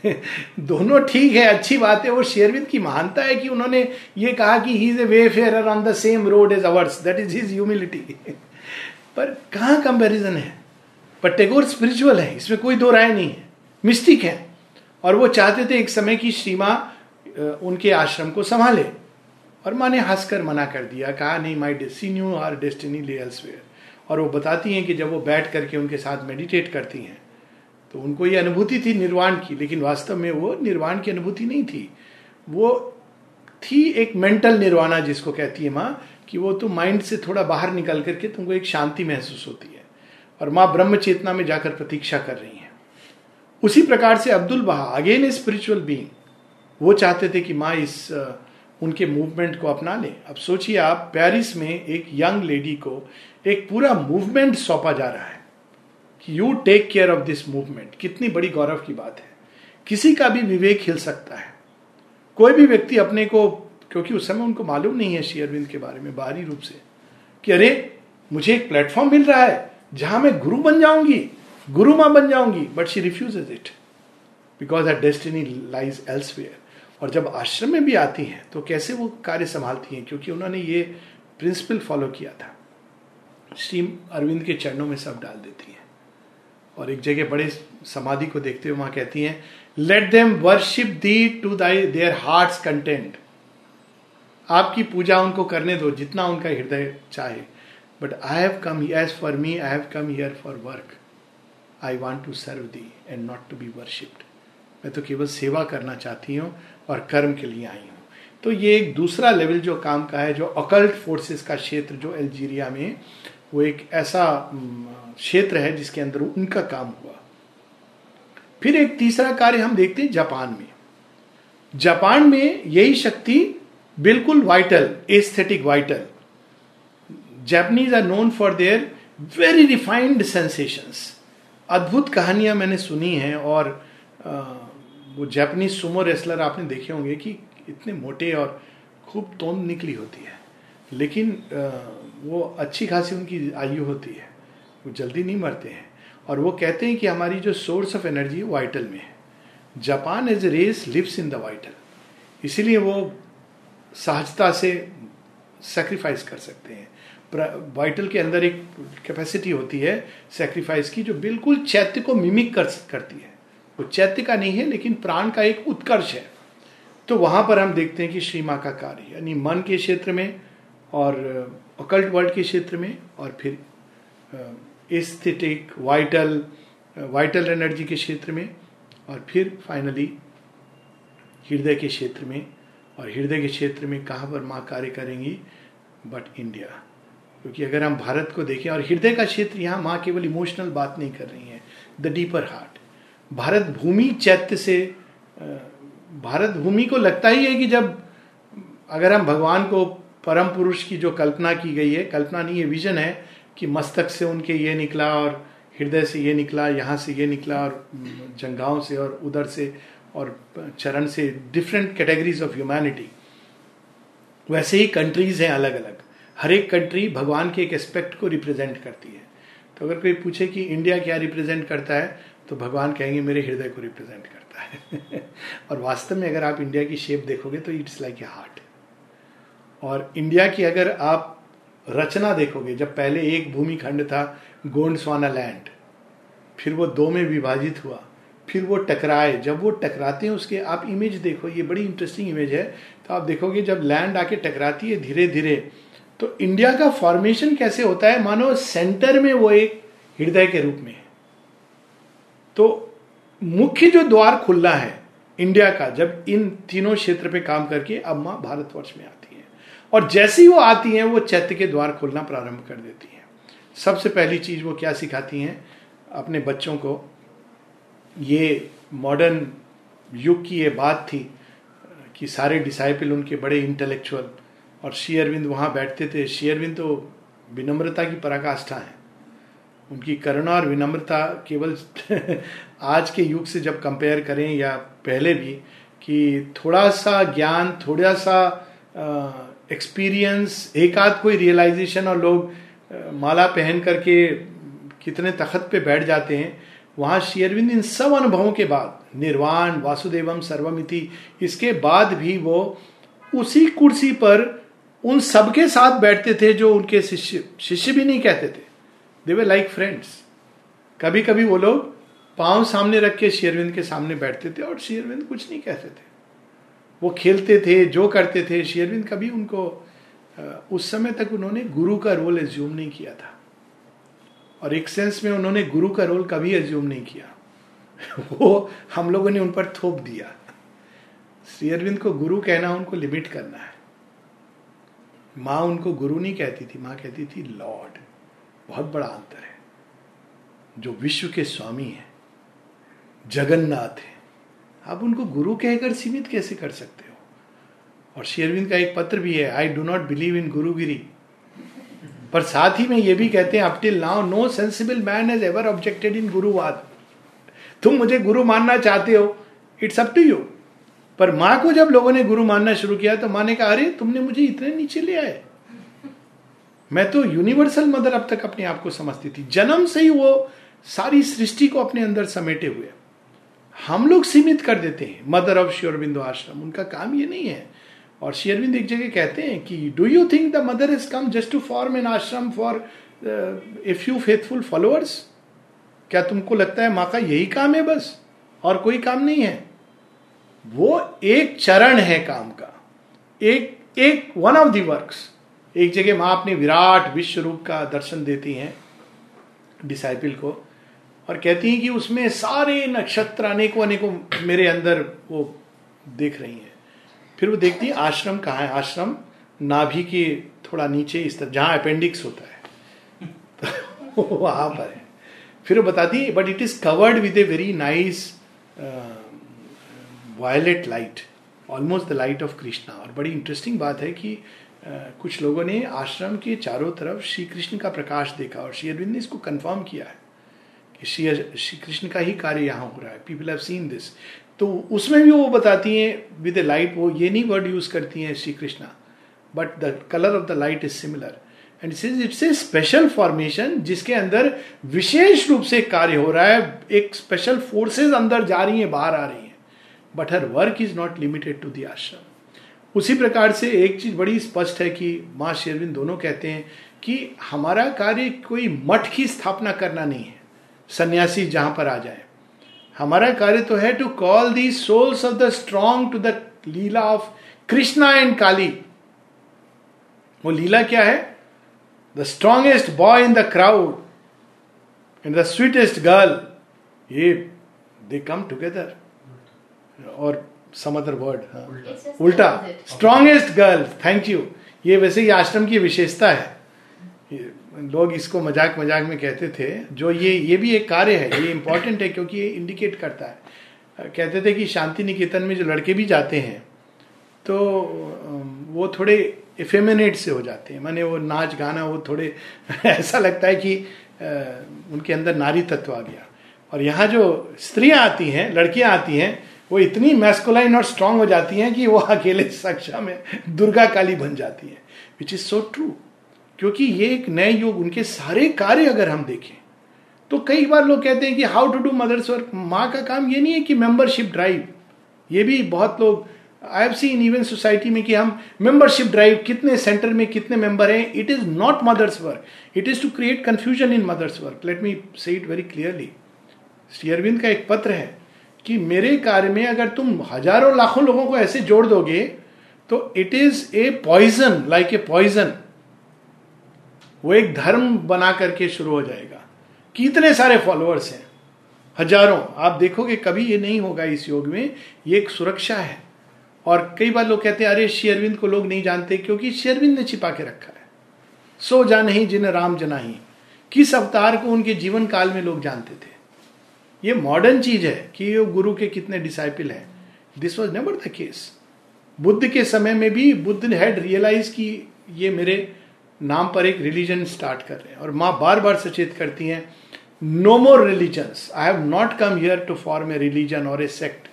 दोनों ठीक है, अच्छी बात है, वो शेरविंद की महानता है कि उन्होंने ये कहा कि he is a wayfarer on the same road as ours that is his humility पर कहा कंपैरिजन है? पर टेगोर स्पिरिचुअल है, इसमें कोई दो राय नहीं है। मिस्टिक है। और वो चाहते थे एक समय की श्रीमा उनके आश्रम को संभाले और माँ ने हंसकर मना कर दिया, कहा, नहीं my destiny our destiny lay elsewhere और वो बताती हैं कि जब वो बैठ करके उनके साथ मेडिटेट करती हैं तो उनको ये अनुभूति थी निर्वाण की, लेकिन वास्तव में वो निर्वाण की अनुभूति नहीं थी। वो थी एक मेंटल निर्वाणा जिसको कहती है माँ, कि वो तो माइंड से थोड़ा बाहर निकल करके तुमको एक शांति महसूस होती है। और माँ ब्रह्म चेतना में जाकर प्रतीक्षा कर रही है। उसी प्रकार से अब्दुल बहा अगेन ए स्पिरिचुअल बींग वो चाहते थे कि माँ इस उनके मूवमेंट को अपना लें। अब सोचिए आप पेरिस में एक यंग लेडी को एक पूरा मूवमेंट सौंपा जा रहा है कि you take care of this movement कितनी बड़ी गौरव की बात है। किसी का भी विवेक हिल सकता है। कोई भी व्यक्ति अपने को, क्योंकि उस समय उनको मालूम नहीं है शेयरविंद के बारे में, बाहरी रूप से, कि अरे, मुझे एक प्लेटफॉर्म मिल रहा है, जहाँ मैं गुरु बन जाऊँगी, गुरु माँ बन जाऊँगी but she refuse it because her destiny lies elsewhere और जब आश्रम में भी आती हैं तो कैसे वो कार्य संभालती हैं? क्योंकि उन्होंने ये प्रिंसिपल फॉलो किया था। श्री अरविंद के चरणों में सब डाल देती हैं। और एक जगह बड़े समाधि को देखते हुए वहाँ कहती हैं let them worship thee to thy their heart content आपकी पूजा उनको करने दो, जितना उनका हृदय चाहे। But I have come as for me I have come here for work I want to serve thee and not to be worshipped मैं तो केवल सेवा करना चाहती हूँ और कर्म के लिए आई हूँ। तो ये एक दूसरा लेवल जो काम का है जो अकल्ट फोर्सेस का क्षेत्र जो अल्जीरिया में वो एक ऐसा क्षेत्र है जिसके अंदर उनका काम हुआ। फिर एक तीसरा कार्य हम देखते हैं जापान में। जापान में यही शक्ति बिल्कुल vital aesthetic vital Japanese are known for their very refined sensations अद्भुत कहानियाँ मैंने सुनी हैं और आ, वो जैपनीज सुमो रेसलर आपने देखे होंगे कि इतने मोटे और खूब तोंद निकली होती है। लेकिन वो अच्छी खासी उनकी आयु होती है। वो जल्दी नहीं मरते हैं। और वो कहते हैं कि हमारी जो सोर्स ऑफ़ एनर्जी है वाइटल में है। Japan as a race lives in the vital इसीलिए वो सहजता से सेक्रीफाइस कर सकते हैं। वाइटल के अंदर एक कैपेसिटी होती है सेक्रीफाइस की, जो बिल्कुल चैत्य को मिमिक कर, करती है। वो चैत्य का नहीं है, लेकिन प्राण का एक उत्कर्ष है। तो वहाँ पर हम देखते हैं कि श्री माँ का कार्य, यानी मन के क्षेत्र में और अकल्ट वर्ल्ड के क्षेत्र में और फिर एस्थेटिक वाइटल वाइटल एनर्जी के क्षेत्र में और फिर फाइनली हृदय के क्षेत्र में और हृदय के क्षेत्र में कहाँ पर माँ कार्य करेंगी? बट इंडिया क्योंकि अगर हम भारत को देखें, और हृदय का क्षेत्र यहाँ माँ केवल इमोशनल बात नहीं कर रही है द डीपर हार्ट भारत भूमि चैत्य से भारत भूमि को लगता ही है कि जब अगर हम भगवान को परम पुरुष की जो कल्पना की गई है कल्पना नहीं है विजन है कि मस्तक से उनके ये निकला और हृदय से ये निकला, यहाँ से ये निकला और जंगाओं से और उधर से और चरण से डिफरेंट कैटेगरीज ऑफ़ ह्यूमैनिटी वैसे ही कंट्रीज़ हैं अलग अलग हर एक कंट्री भगवान के एक एस्पेक्ट को रिप्रेजेंट करती है। तो अगर कोई पूछे कि इंडिया क्या रिप्रेजेंट करता है तो भगवान कहेंगे, मेरे हृदय को रिप्रेजेंट करता है। और वास्तव में अगर आप इंडिया की शेप देखोगे तो इट्स लाइक ए हार्ट और इंडिया की अगर आप रचना देखोगे, जब पहले एक भूमि खंड था गोंडस्वाना लैंड फिर वो दो में विभाजित हुआ, फिर वो टकराए। जब वो टकराते हैं, उसके आप इमेज देखो, ये बड़ी इंटरेस्टिंग इमेज है। तो आप देखोगे, जब लैंड आके टकराती है धीरे धीरे तो इंडिया का फॉर्मेशन कैसे होता है? मानो सेंटर में वो एक हृदय के रूप में तो मुख्य जो द्वार खुला है इंडिया का, जब इन तीनों क्षेत्र पे काम करके अब माँ भारतवर्ष में आती है। और जैसी वो आती हैं, वो चैत्य के द्वार खोलना प्रारंभ कर देती हैं। सबसे पहली चीज़ वो क्या सिखाती हैं? अपने बच्चों को, ये मॉडर्न युग की ये बात थी कि सारे डिसाइपल उनके बड़े इंटेलेक्चुअल और श्री अरविंद वहाँ बैठते थे। श्री अरविंद तो विनम्रता की पराकाष्ठा है। उनकी करुणा और विनम्रता केवल आज के युग से जब कंपेयर करें या पहले भी, कि थोड़ा सा ज्ञान, थोड़ा सा एक्सपीरियंस एक आध कोई रियलाइजेशन और लोग माला पहन करके कितने तखत पे बैठ जाते हैं, वहाँ शेयरविंद इन सब अनुभवों के बाद, निर्वाण, वासुदेवम, सर्वमिति, इसके बाद भी वो उसी कुर्सी पर उन सबके साथ बैठते थे जो उनके शिष्य शिष्य भी नहीं कहते थे। दे वे लाइक फ्रेंड्स कभी कभी वो लोग पाँव सामने रख के शेयरविंद के सामने बैठते थे और शेयरविंद कुछ नहीं कहते थे। वो खेलते थे, जो करते थे शेयरविंद कभी उनको उस समय तक उन्होंने गुरु का रोल एज्यूम नहीं किया था। और एक सेंस में उन्होंने गुरु का रोल कभी एज्यूम नहीं किया। वो हम लोगों ने उन पर थोप दिया। श्री अरविंद को गुरु कहना, उनको लिमिट करना है। माँ उनको गुरु नहीं कहती थी, माँ कहती थी लॉर्ड बहुत बड़ा अंतर है। जो विश्व के स्वामी है, जगन्नाथ है, आप उनको गुरु कहकर सीमित कैसे कर सकते हो? और शेरविंद का एक पत्र भी है I do not believe in गुरुगिरी पर साथ ही में ये भी कहते हैं up till now no sensible man has ever objected in गुरुवाद तुम मुझे गुरु मानना चाहते हो? इट्स अप टू यू पर माँ को जब लोगों ने गुरु मानना शुरू किया तो माँ ने कहा, अरे, तुमने मुझे इतने नीचे ले आए। मैं तो यूनिवर्सल मदर अब तक अपने आप को समझती थी। जन्म से ही वो सारी सृष्टि को अपने अंदर समेटे हुए हम लोग सीमित कर देते हैं मदर ऑफ़ श्योरबिंदु आश्रम उनका काम ये नहीं है। और शेयरविंद एक जगह कहते हैं कि do you think the Mother is come just to form an ashram for a few faithful followers क्या तुमको लगता है माँ का यही काम है बस? और कोई काम नहीं है? वो एक चरण है काम का। एक एक वन ऑफ़ दी वर्क्स एक जगह माँ अपने विराट विश्व रूप का दर्शन देती हैं डिसाइपल को, और कहती हैं कि उसमें सारे नक्षत्र अनेकों अनेकों मेरे अंदर वो देख रही हैं। फिर वो देखती है, आश्रम कहाँ है? आश्रम नाभि के थोड़ा नीचे इस तरह जहाँ अपेंडिक्स होता है। तो वहाँ पर है। फिर वो बताती but it is covered with a very nice violet light almost the light of Krishna और बड़ी इंटरेस्टिंग बात है कि कुछ लोगों ने आश्रम के चारों तरफ़ श्री कृष्ण का प्रकाश देखा और श्री अरविंद ने इसको कंफर्म किया है कि श्री श्री कृष्ण का ही कार्य यहाँ हो रहा है। पीपल हैव सीन दिस तो उसमें भी वो बताती हैं विद ए लाइट वो ये नहीं वर्ड यूज़ करती हैं Shri Krishna but the colour of the light is similar and it's a special formation जिसके अंदर विशेष रूप से कार्य हो रहा है, एक स्पेशल फोर्सेज अंदर जा रही हैं, बाहर आ रही हैं but her work is not limited to the ashram. उसी प्रकार से एक चीज़ बड़ी स्पष्ट है कि माँ शेरविंद दोनों कहते हैं कि हमारा कार्य कोई मठ की स्थापना करना नहीं है, सन्यासी जहाँ पर आ जाए। हमारा कार्य तो है to call the souls of the strong to the lila of Krishna and Kali वो लीला क्या है? The strongest boy in the crowd in the sweetest girl ये दे कम टूगेदर और सम अदर वर्ड उल्टा स्ट्रॉन्गेस्ट गर्ल थैंक यू ये वैसे ही आश्रम की विशेषता है। लोग इसको मज़ाक मज़ाक में कहते थे। जो ये ये भी एक कार्य है। ये इंपॉर्टेंट है क्योंकि ये इंडिकेट करता है। कहते थे कि शांति निकेतन में जो लड़के भी जाते हैं तो वो थोड़े इफेमिनेट से हो जाते हैं। माने वो नाच गाना वो थोड़े ऐसा लगता है कि उनके अंदर नारी तत्व आ गया। और यहाँ जो स्त्रियाँ आती हैं लड़कियाँ आती हैं वो इतनी मैस्कुलाइन और स्ट्रांग हो जाती हैं कि वो अकेले सक्षा में दुर्गा काली बन जाती हैं विच इज़ सो ट्रू क्योंकि ये एक नए युग, उनके सारे कार्य अगर हम देखें तो कई बार लोग कहते हैं कि how to do Mother's work माँ का काम ये नहीं है कि मेंबरशिप ड्राइव ये भी बहुत लोग I have seen even society में कि हम मेंबरशिप ड्राइव कितने सेंटर में कितने मेंबर हैं it is not Mother's work it is to create confusion in Mother's work let me say it very clearly Shri Aurobindo का एक पत्र है कि मेरे कार्य में अगर तुम हज़ारों, लाखों लोगों को ऐसे जोड़ दोगे तो it is a poison like a poison वो एक धर्म बना करके शुरू हो जाएगा। कितने सारे फॉलोअर्स हैं? हज़ारों। आप देखोगे कभी ये नहीं होगा इस योग में। ये एक सुरक्षा है। और कई बार लोग कहते हैं, अरे शेरविंद को लोग नहीं जानते क्योंकि शेरविंद ने छिपा के रखा है। सो जा नहीं जिन्हें राम जनाही किस अवतार को उनके जीवन काल में लोग जानते थे? ये मॉडर्न चीज़ है कि ये गुरु के कितने डिसाइपल हैं। This was never the case Buddha के समय में भी बुद्ध हैड रियलाइज़ कि ये मेरे नाम पर एक रिलीजन स्टार्ट कर रहे हैं और माँ बार बार सचेत करती हैं no more religions I have not come here to form a religion और ए सेक्ट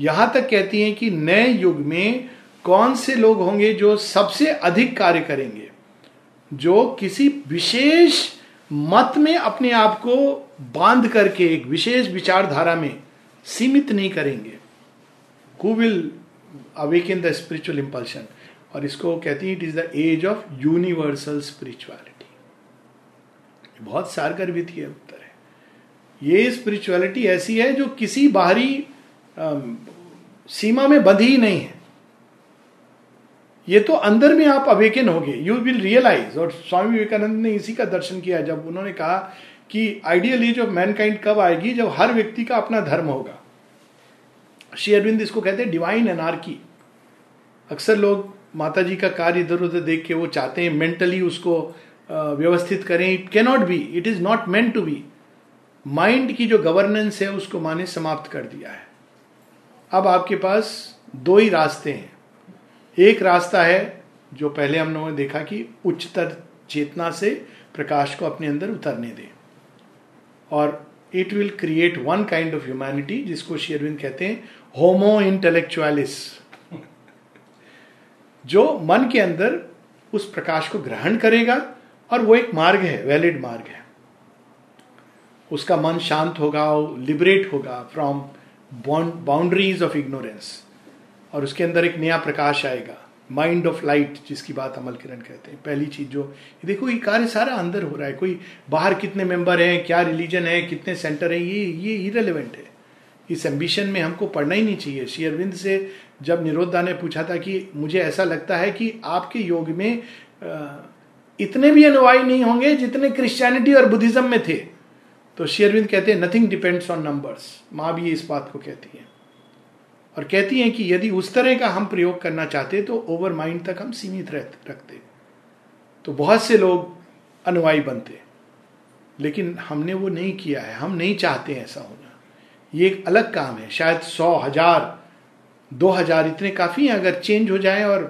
यहाँ तक कहती हैं कि नए युग में कौन से लोग होंगे जो सबसे अधिक कार्य करेंगे, जो किसी विशेष मत में अपने आप को बाँध करके एक विशेष विचारधारा में सीमित नहीं करेंगे। Who will awaken the spiritual impulsion और इसको कहती है it is the age of universal spirituality बहुत सारगर वित्तीय उत्तर है। ये स्पिरिचुअलिटी ऐसी है जो किसी बाहरी आ, सीमा में बंधी ही नहीं है। ये तो अंदर में आप अवेकन गए यू विल रियलाइज़ और स्वामी विवेकानंद ने इसी का दर्शन किया, जब उन्होंने कहा कि आइडियल एज ऑफ़ मैनकाइंड कब आएगी, जब हर व्यक्ति का अपना धर्म होगा। श्री अरविंद इसको कहते हैं डिवाइन एनार्की अक्सर लोग माता जी का कार्य इधर उधर देख के वो चाहते हैं मेंटली उसको व्यवस्थित करें। It cannot be it is not meant to be mind की जो गवर्नेंस है, उसको माने समाप्त कर दिया है। अब आपके पास दो ही रास्ते हैं। एक रास्ता है जो पहले हम लोगों ने देखा कि उच्चतर चेतना से प्रकाश को अपने अंदर उतरने दें। और it will create one kind of humanity जिसको शेरविंद कहते हैं होमो इंटेलेक्चुअलिस जो मन के अंदर उस प्रकाश को ग्रहण करेगा और वो एक मार्ग है वैलिड मार्ग है। उसका मन शांत होगा लिबरेट होगा फ्रॉम बाउंड्रीज ऑफ़ इग्नोरेंस और उसके अंदर एक नया प्रकाश आएगा माइंड ऑफ़ लाइट जिसकी बात अमल किरण कहते हैं। पहली चीज़ जो देखो, ये कार्य सारा अंदर हो रहा है। कोई बाहर कितने मेंबर हैं, क्या रिलीजन है, कितने सेंटर हैं, ये ये इरेलीवेंट है। इस एम्बिशन में हमको पढ़ना ही नहीं चाहिए। श्री अरविंद से जब निरोधा ने पूछा था कि मुझे ऐसा लगता है कि आपके योग में इतने भी अनुयायी नहीं होंगे जितने क्रिश्चियनिटी और बुद्धिज्म में थे। तो शेयरविंद कहते हैं नथिंग डिपेंड्स ऑन नंबर्स माँ भी इस बात को कहती है। और कहती हैं कि यदि उस तरह का हम प्रयोग करना चाहते तो ओवर माइंड तक हम सीमित रखते। तो बहुत से लोग अनुयायी बनते। लेकिन हमने वो नहीं किया है। हम नहीं चाहते ऐसा होना। ये एक अलग काम है। शायद सौ हज़ार, दो हज़ार इतने काफ़ी हैं। अगर चेंज हो जाए और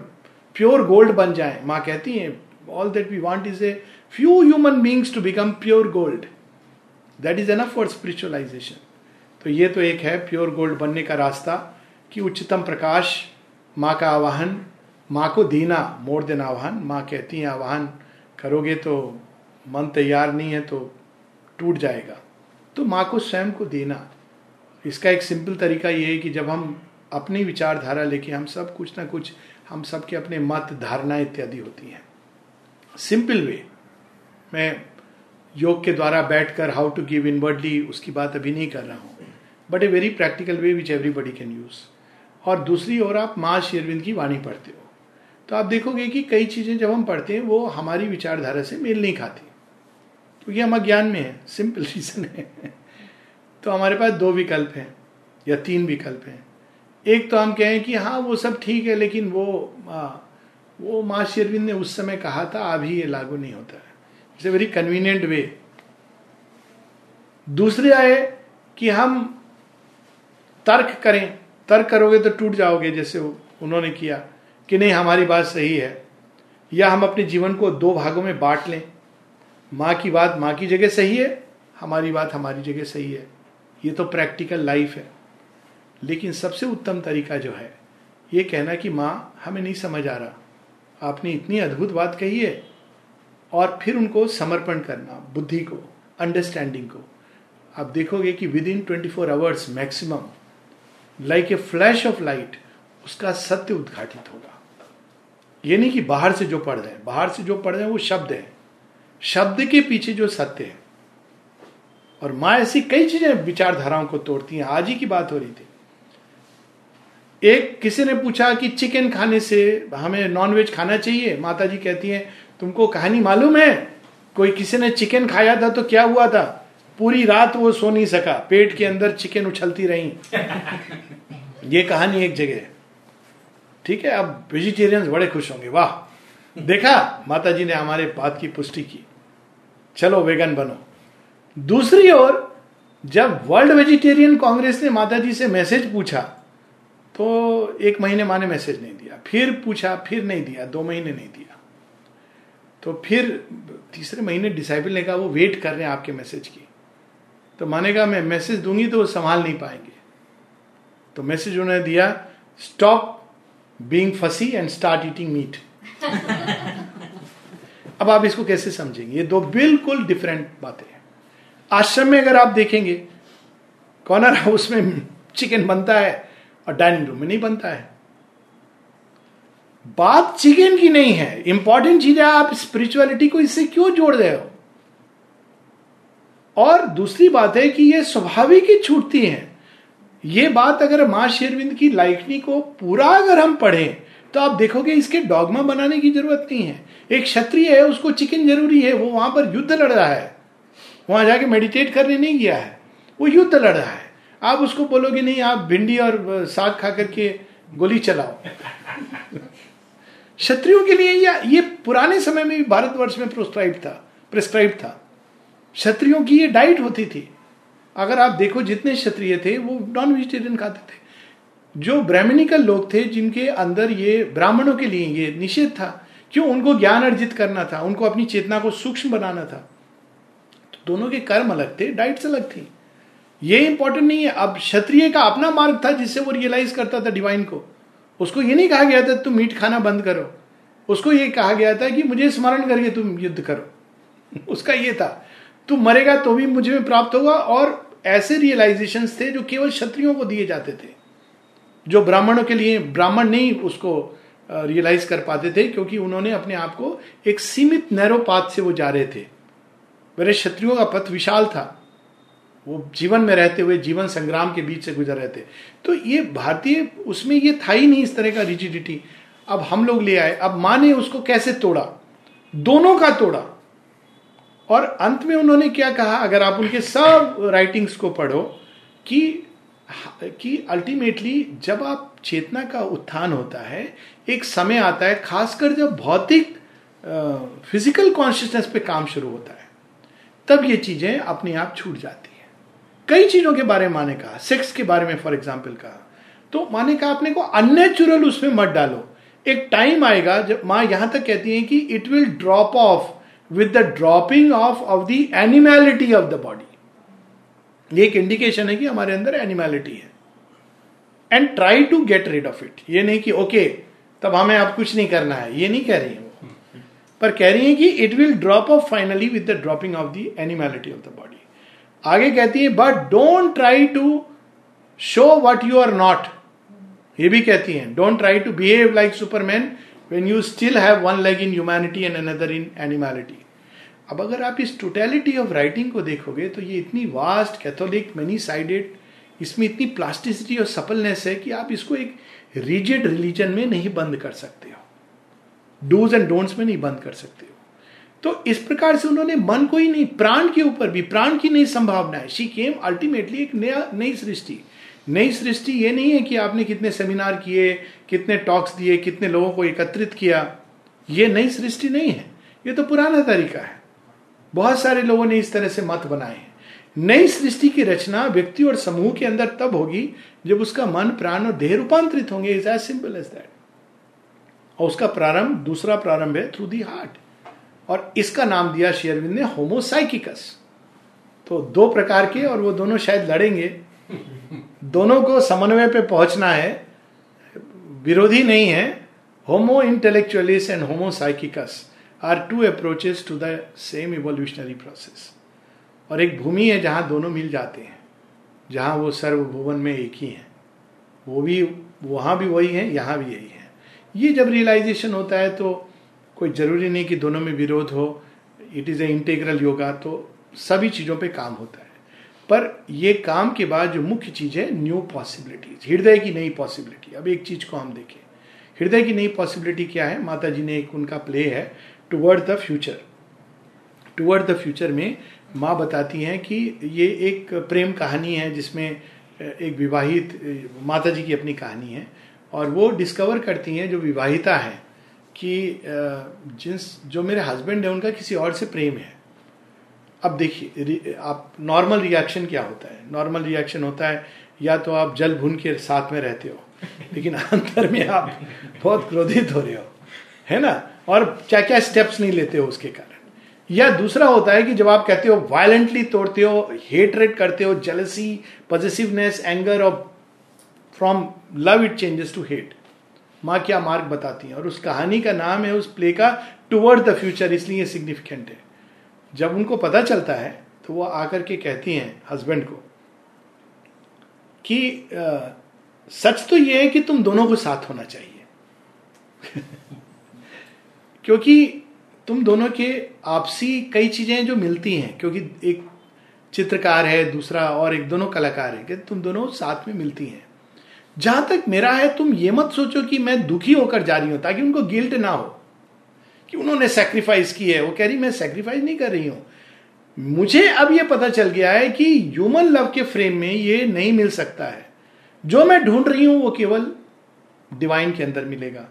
प्योर गोल्ड बन जाए, माँ कहती हैं all that we want is a few human beings to become pure gold that is enough for spiritualisation तो ये तो एक है प्योर गोल्ड बनने का रास्ता। कि उच्चतम प्रकाश माँ का आवाहन, माँ को देना, मोर देन आवाहन। माँ कहती हैं, आवाहन करोगे तो मन तैयार नहीं है तो टूट जाएगा। तो माँ को स्वयं को देना। इसका एक सिंपल तरीका ये है कि जब हम अपनी विचारधारा लेके हम सब कुछ ना कुछ, हम सबके अपने मत धारणा इत्यादि होती हैं। Simple way. मैं योग के द्वारा बैठकर हाउ टू गिव इनवर्डली उसकी बात अभी नहीं कर रहा हूँ। But a very practical way which everybody can use और दूसरी ओर आप माँ शेरविंद की वाणी पढ़ते हो। तो आप देखोगे कि कई चीज़ें जब हम पढ़ते हैं वो हमारी विचारधारा से मेल नहीं खाती। क्योंकि हम अज्ञान में है सिंपल रीजन है। तो हमारे पास दो विकल्प हैं या तीन विकल्प हैं। एक तो हम कहें कि हाँ वो सब ठीक है लेकिन वो आ, वो माँ शेरविंद ने उस समय कहा था अभी ये लागू नहीं होता है। It's a very convenient way. दूसरे आए कि हम तर्क करें तर्क करोगे तो टूट जाओगे, जैसे उन्होंने किया कि नहीं, हमारी बात सही है। या हम अपने जीवन को दो भागों में बांट लें। माँ की बात माँ की जगह सही है, हमारी बात हमारी जगह सही है। ये तो प्रैक्टिकल लाइफ है। लेकिन सबसे उत्तम तरीका जो है, ये कहना कि माँ, हमें नहीं समझ आ रहा। आपने इतनी अद्भुत बात कही है। और फिर उनको समर्पण करना, बुद्धि को अंडरस्टैंडिंग को। आप देखोगे कि within twenty four hours maximum like a flash of light उसका सत्य उद्घाटित होगा। ये नहीं कि बाहर से जो पढ़ रहे हैं, बाहर से जो पढ़ रहे हैं वो शब्द है। शब्द के पीछे जो सत्य है। और माँ ऐसी कई चीज़ें विचारधाराओं को तोड़ती हैं। आज ही की बात हो रही थी। एक किसी ने पूछा कि चिकन खाने से हमें नॉनवेज खाना चाहिए? माता जी कहती हैं, तुमको कहानी मालूम है? कोई किसी ने चिकन खाया था तो क्या हुआ था? पूरी रात वो सो नहीं सका। पेट के अंदर चिकन उछलती रही। ये कहानी एक जगह ठीक है, अब वेजिटेरियंस बड़े खुश होंगे। वाह। देखा माता जी ने हमारे बात की पुष्टि की। चलो वेगन बनो। दूसरी ओर, जब वर्ल्ड वेजिटेरियन कांग्रेस ने माता जी से मैसेज पूछा तो एक महीने माँ ने मैसेज नहीं दिया। फिर पूछा, फिर नहीं दिया। दो महीने नहीं दिया। तो फिर तीसरे महीने डिसाइबल ने कहा, वो वेट कर रहे हैं आपके मैसेज की। तो माने कहा मैं मैसेज दूँगी तो वो संभाल नहीं पाएँगे. तो मैसेज उन्होंने दिया stop being fussy and start eating meat अब आप इसको कैसे समझेंगे? ये दो बिल्कुल डिफरेंट बातें हैं। आश्रम में अगर आप देखेंगे कॉर्नर हाउस में चिकन बनता है और डाइनिंग रूम में नहीं बनता है। बात चिकन की नहीं है। इंपॉर्टेंट चीज़ है, आप स्पिरिचुअलिटी को इससे क्यों जोड़ रहे हो? और दूसरी बात है कि ये स्वाभाविक ही छूटती हैं। ये बात अगर माँ शेरविंद की लाइकनी को पूरा अगर हम पढ़ें तो आप देखोगे इसके डॉगमा बनाने की ज़रूरत नहीं है। एक क्षत्रिय है, उसको चिकन ज़रूरी है, वो वहाँ पर युद्ध लड़ रहा है। वहाँ जाके मेडिटेट करने नहीं गया है। वो युद्ध लड़ रहा है। आप उसको बोलोगे, नहीं, आप भिंडी और साग खा करके गोली चलाओ। क्षत्रियों के लिए या, ये पुराने समय में भी भारतवर्ष में प्रोस्क्राइब था प्रिस्क्राइब था। क्षत्रियों की ये डाइट होती थी। अगर आप देखो जितने क्षत्रिय थे, वो नॉन वेजिटेरियन खाते थे। जो ब्राह्मणिकल लोग थे, जिनके अंदर ये ब्राह्मणों के लिए ये निषेध था, क्यों उनको ज्ञान अर्जित करना था, उनको अपनी चेतना को सूक्ष्म बनाना था तो दोनों के कर्म अलग थे डाइट्स अलग थी। ये इंपॉर्टेंट नहीं है, अब क्षत्रिय का अपना मार्ग था, जिससे वो रियलाइज़ करता था डिवाइन को। उसको ये नहीं कहा गया था, तुम मीट खाना बंद करो। उसको ये कहा गया था कि, मुझे स्मरण करके तुम युद्ध करो। उसका ये था। तू मरेगा तो भी मुझे में प्राप्त होगा, और ऐसे रियलाइजेशन थे जो केवल क्षत्रियों को दिए जाते थे, जो ब्राह्मणों के लिए, ब्राह्मण नहीं उसको रियलाइज़ कर पाते थे, क्योंकि उन्होंने अपने आप को एक सीमित नैरो पाथ से वो जा रहे थे। मेरे क्षत्रियों का पथ विशाल था। वो जीवन में रहते हुए, जीवन संग्राम के बीच से गुजर रहे थे। तो ये भारतीय, उसमें ये था ही नहीं इस तरह का रिजिडिटी अब हम लोग ले आए, अब माँ ने उसको कैसे तोड़ा? दोनों का तोड़ा। और अंत में उन्होंने क्या कहा, अगर आप उनके सब राइटिंग्स को पढ़ो, कि कि अल्टीमेटली जब आप चेतना का उत्थान होता है, एक समय आता है, खासकर जब भौतिक फ़िज़िकल कॉन्शियसनेस पे काम शुरू होता है, तब ये चीज़ें अपने आप छूट जाती हैं। कई चीज़ों के बारे में माने कहा सेक्स के बारे में फॉर एग्ज़ाम्पल कहा। तो माने कहा अपने को अननेचुरल उसमें मत डालो। एक टाइम आएगा जब माँ यहाँ तक कहती है कि it will drop off with the dropping of of the animality of the body ये एक इंडिकेशन है कि हमारे अंदर एनिमैलिटी है। And try to get rid of it ये नहीं कि ओके okay, तब हमें अब कुछ नहीं करना है। ये नहीं कह रही है। वो पर कह रही है कि it will drop off finally with the dropping of the animality of the body आगे कहती है but don't try to show what you are not ये भी कहती है don't try to behave like Superman when you still have one leg in humanity and another in animality अब अगर आप इस टोटेलिटी ऑफ़ राइटिंग को देखोगे तो ये इतनी वास्ट कैथोलिक मेनी साइडेड इसमें इतनी प्लास्टिसिटी और सफलनेस है कि आप इसको एक रिजिड रिलीजन में नहीं बंद कर सकते हो। डूज एंड डोंट्स में नहीं बंद कर सकते हो। तो इस प्रकार से उन्होंने मन को ही नहीं, प्राण के ऊपर भी, प्राण की नई संभावना है। शी केम अल्टीमेटली एक नया, नई सृष्टि। नई सृष्टि ये नहीं है कि आपने कितने सेमिनार किए, कितने टॉक्स दिए, कितने लोगों को एकत्रित किया। ये नई सृष्टि नहीं है। ये तो पुराना तरीका है। बहुत सारे लोगों ने इस तरह से मत बनाए हैं। नई सृष्टि की रचना व्यक्ति और समूह के अंदर तब होगी जब उसका मन, प्राण और देह रूपांतरित होंगे। Is as simple as that और उसका प्रारंभ, दूसरा प्रारंभ है थ्रू दी हार्ट और इसका नाम दिया शेयरविंद ने होमोसाइकिकस तो दो प्रकार के और वो दोनों शायद लड़ेंगे। दोनों को समन्वय पे पहुँचना है, विरोधी नहीं है homo intellectualist and homopsychicus are two approaches to the same evolutionary process और एक भूमि है जहाँ दोनों मिल जाते हैं, जहाँ वो सर्वभुवन में एक ही है। वो भी, वहाँ भी वही है, यहाँ भी यही है। ये जब रियलाइजेशन होता है तो कोई ज़रूरी नहीं कि दोनों में विरोध हो। It is a integral yoga तो सभी चीज़ों पे काम होता है। पर ये काम के बाद जो मुख्य चीज़ है न्यू पॉसिबिलिटीज हृदय की नई पॉसिबिलिटी अब एक चीज़ को हम देखें। हृदय की नई पॉसिबिलिटी क्या है? माता जी ने एक उनका प्ले है toward the future toward the future में माँ बताती हैं कि ये एक प्रेम कहानी है, जिसमें, एक विवाहित माता जी की अपनी कहानी है, और वो डिस्कवर करती हैं जो विवाहिता है कि जिस, जो मेरे हस्बैंड है, उनका किसी और से प्रेम है। अब देखिए आप नॉर्मल रिएक्शन क्या होता है? नॉर्मल रिएक्शन होता है, या तो आप जल भुन के साथ में रहते हो, लेकिन अंदर में आप बहुत क्रोधित हो रहे हो, है ना? और क्या क्या स्टेप्स नहीं लेते हो उसके कारण। या दूसरा होता है कि जब आप कहते हो वायलेंटली तोड़ते हो हेटरेट करते हो जेलसी पॉजिटिवनेस एंगर और from love it changes to hate माँ क्या मार्ग बताती हैं? और उस कहानी का नाम है उस प्ले का टुवर्ड द फ्यूचर इसलिए सिग्निफिकेंट है। जब उनको पता चलता है तो वो आकर के कहती हैं हस्बैंड को कि आ, सच तो ये है कि तुम दोनों को साथ होना चाहिए। क्योंकि तुम दोनों के आपसी कई चीज़ें जो मिलती हैं क्योंकि एक चित्रकार है दूसरा और एक दोनों कलाकार है कि तुम दोनों साथ में मिलती हैं। जहाँ तक मेरा है तुम ये मत सोचो कि मैं दुखी होकर जा रही हूँ ताकि उनको गिल्ट ना हो। कि उन्होंने सेक्रीफाइस की है। वो कह रही, मैं सेक्रीफाइस नहीं कर रही हूँ। मुझे अब ये पता चल गया है कि ह्यूमन लव के फ्रेम में ये नहीं मिल सकता है। जो मैं ढूंढ रही हूँ, वो केवल डिवाइन के अंदर मिलेगा।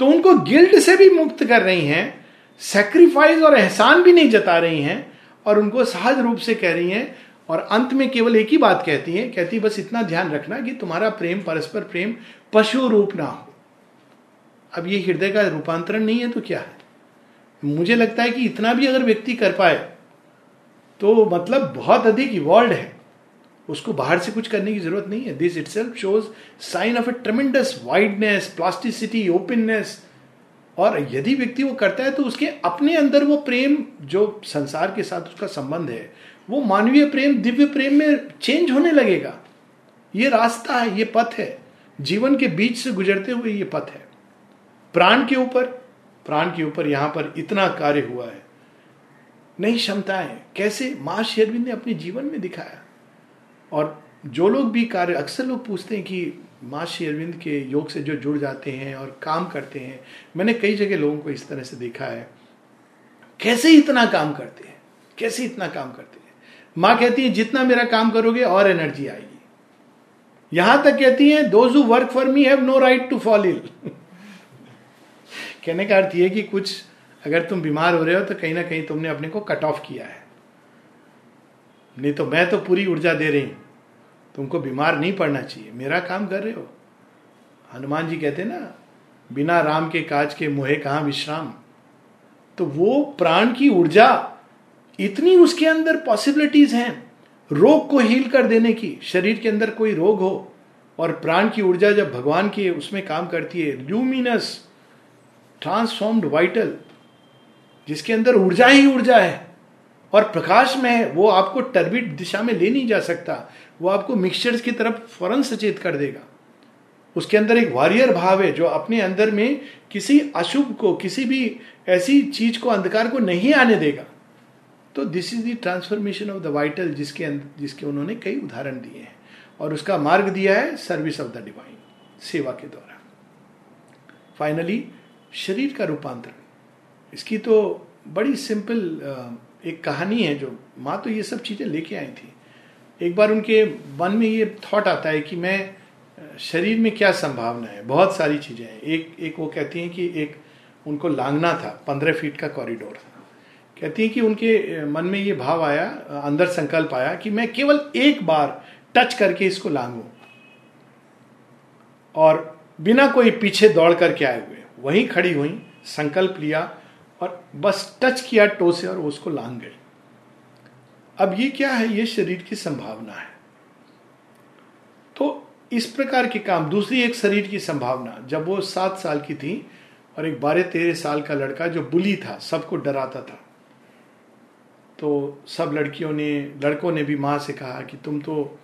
तो उनको गिल्ट से भी मुक्त कर रही हैं सेक्रीफाइस और एहसान भी नहीं जता रही हैं, और उनको सहज रूप से कह रही हैं, और अंत में केवल एक ही बात कहती है कहती है, बस इतना ध्यान रखना कि तुम्हारा प्रेम, परस्पर प्रेम पशु रूप ना हो। अब ये हृदय का रूपांतरण नहीं है तो क्या है? मुझे लगता है कि इतना भी अगर व्यक्ति कर पाए तो मतलब बहुत अधिक इवॉल्व है। उसको बाहर से कुछ करने की ज़रूरत नहीं है। This itself shows sign of a tremendous wideness plasticity openness और यदि व्यक्ति वो करता है तो उसके अपने अंदर वो प्रेम, जो संसार के साथ उसका संबंध है, वो मानवीय प्रेम, दिव्य प्रेम में चेंज होने लगेगा। ये रास्ता है, ये पथ है। जीवन के बीच से गुजरते हुए ये पथ है। प्राण के ऊपर प्राण के ऊपर यहाँ पर इतना कार्य हुआ है। नई क्षमताएँ। कैसे? माँ शेरविंद ने अपने जीवन में दिखाया। और जो लोग भी कार्य, अक्सर लोग पूछते हैं कि माँ श्री अरविंद के योग से जो जुड़ जाते हैं और काम करते हैं। मैंने कई जगह लोगों को इस तरह से देखा है। कैसे इतना काम करते हैं? कैसे इतना काम करते हैं? माँ कहती है, जितना मेरा काम करोगे, और एनर्जी आएगी। यहाँ तक कहती है those who work for me have no right to fall ill कहने का अर्थ ये कि कुछ अगर तुम बीमार हो रहे हो तो कहीं ना कहीं तुमने अपने को कट ऑफ़ किया है। नहीं तो मैं तो पूरी ऊर्जा दे रही हूँ। तुमको बीमार नहीं पड़ना चाहिए। मेरा काम कर रहे हो। हनुमान जी कहते ना, बिना राम के काज के मुहे कहा विश्राम? तो वो प्राण की ऊर्जा इतनी उसके अंदर पॉसिबिलिटीज हैं, रोग को हील कर देने की। शरीर के अंदर कोई रोग हो और प्राण की ऊर्जा जब भगवान की उसमें काम करती है ल्यूमिनस ट्रांसफॉर्म्ड वाइटल जिसके अंदर ऊर्जा ही ऊर्जा है, और प्रकाश में है, वो आपको टर्बिट दिशा में ले नहीं जा सकता, वो आपको मिक्सचर्स की तरफ़ फ़ौरन सचेत कर देगा। उसके अंदर एक वॉरियर भाव है, जो अपने अंदर में किसी अशुभ को, किसी भी ऐसी चीज़ को, अंधकार को नहीं आने देगा। तो this is the transformation of the vital जिसके जिसके उन्होंने कई उदाहरण दिए हैं, और उसका मार्ग दिया है सर्विस ऑफ़ द डिवाइन सेवा के द्वारा। फाइनली शरीर का रूपांतरण। इसकी तो बड़ी सिंपल एक कहानी है जो माँ तो ये सब चीज़ें लेके आई थी। एक बार उनके मन में ये थॉट आता है कि मैं शरीर में क्या संभावना है? बहुत सारी चीज़ें हैं। एक एक वो कहती हैं कि एक उनको लांगना था, पंद्रह फीट का कॉरिडोर था। कहती हैं कि उनके मन में ये भाव आया अंदर संकल्प आया कि मैं केवल एक बार टच करके इसको लांगू। और बिना कोई पीछे दौड़ करके आए हुए। वहीं खड़ी हुई, संकल्प लिया और बस टच किया टो से और उसको लांग गई। अब ये क्या है? ये शरीर की संभावना है। तो इस प्रकार के काम, दूसरी एक शरीर की संभावना, जब वो सात साल की थी और एक बारह तेरह साल का लड़का जो बुली था, सबको डराता था। तो सब लड़कियों ने, लड़कों ने भी माँ से कहा कि तुम तो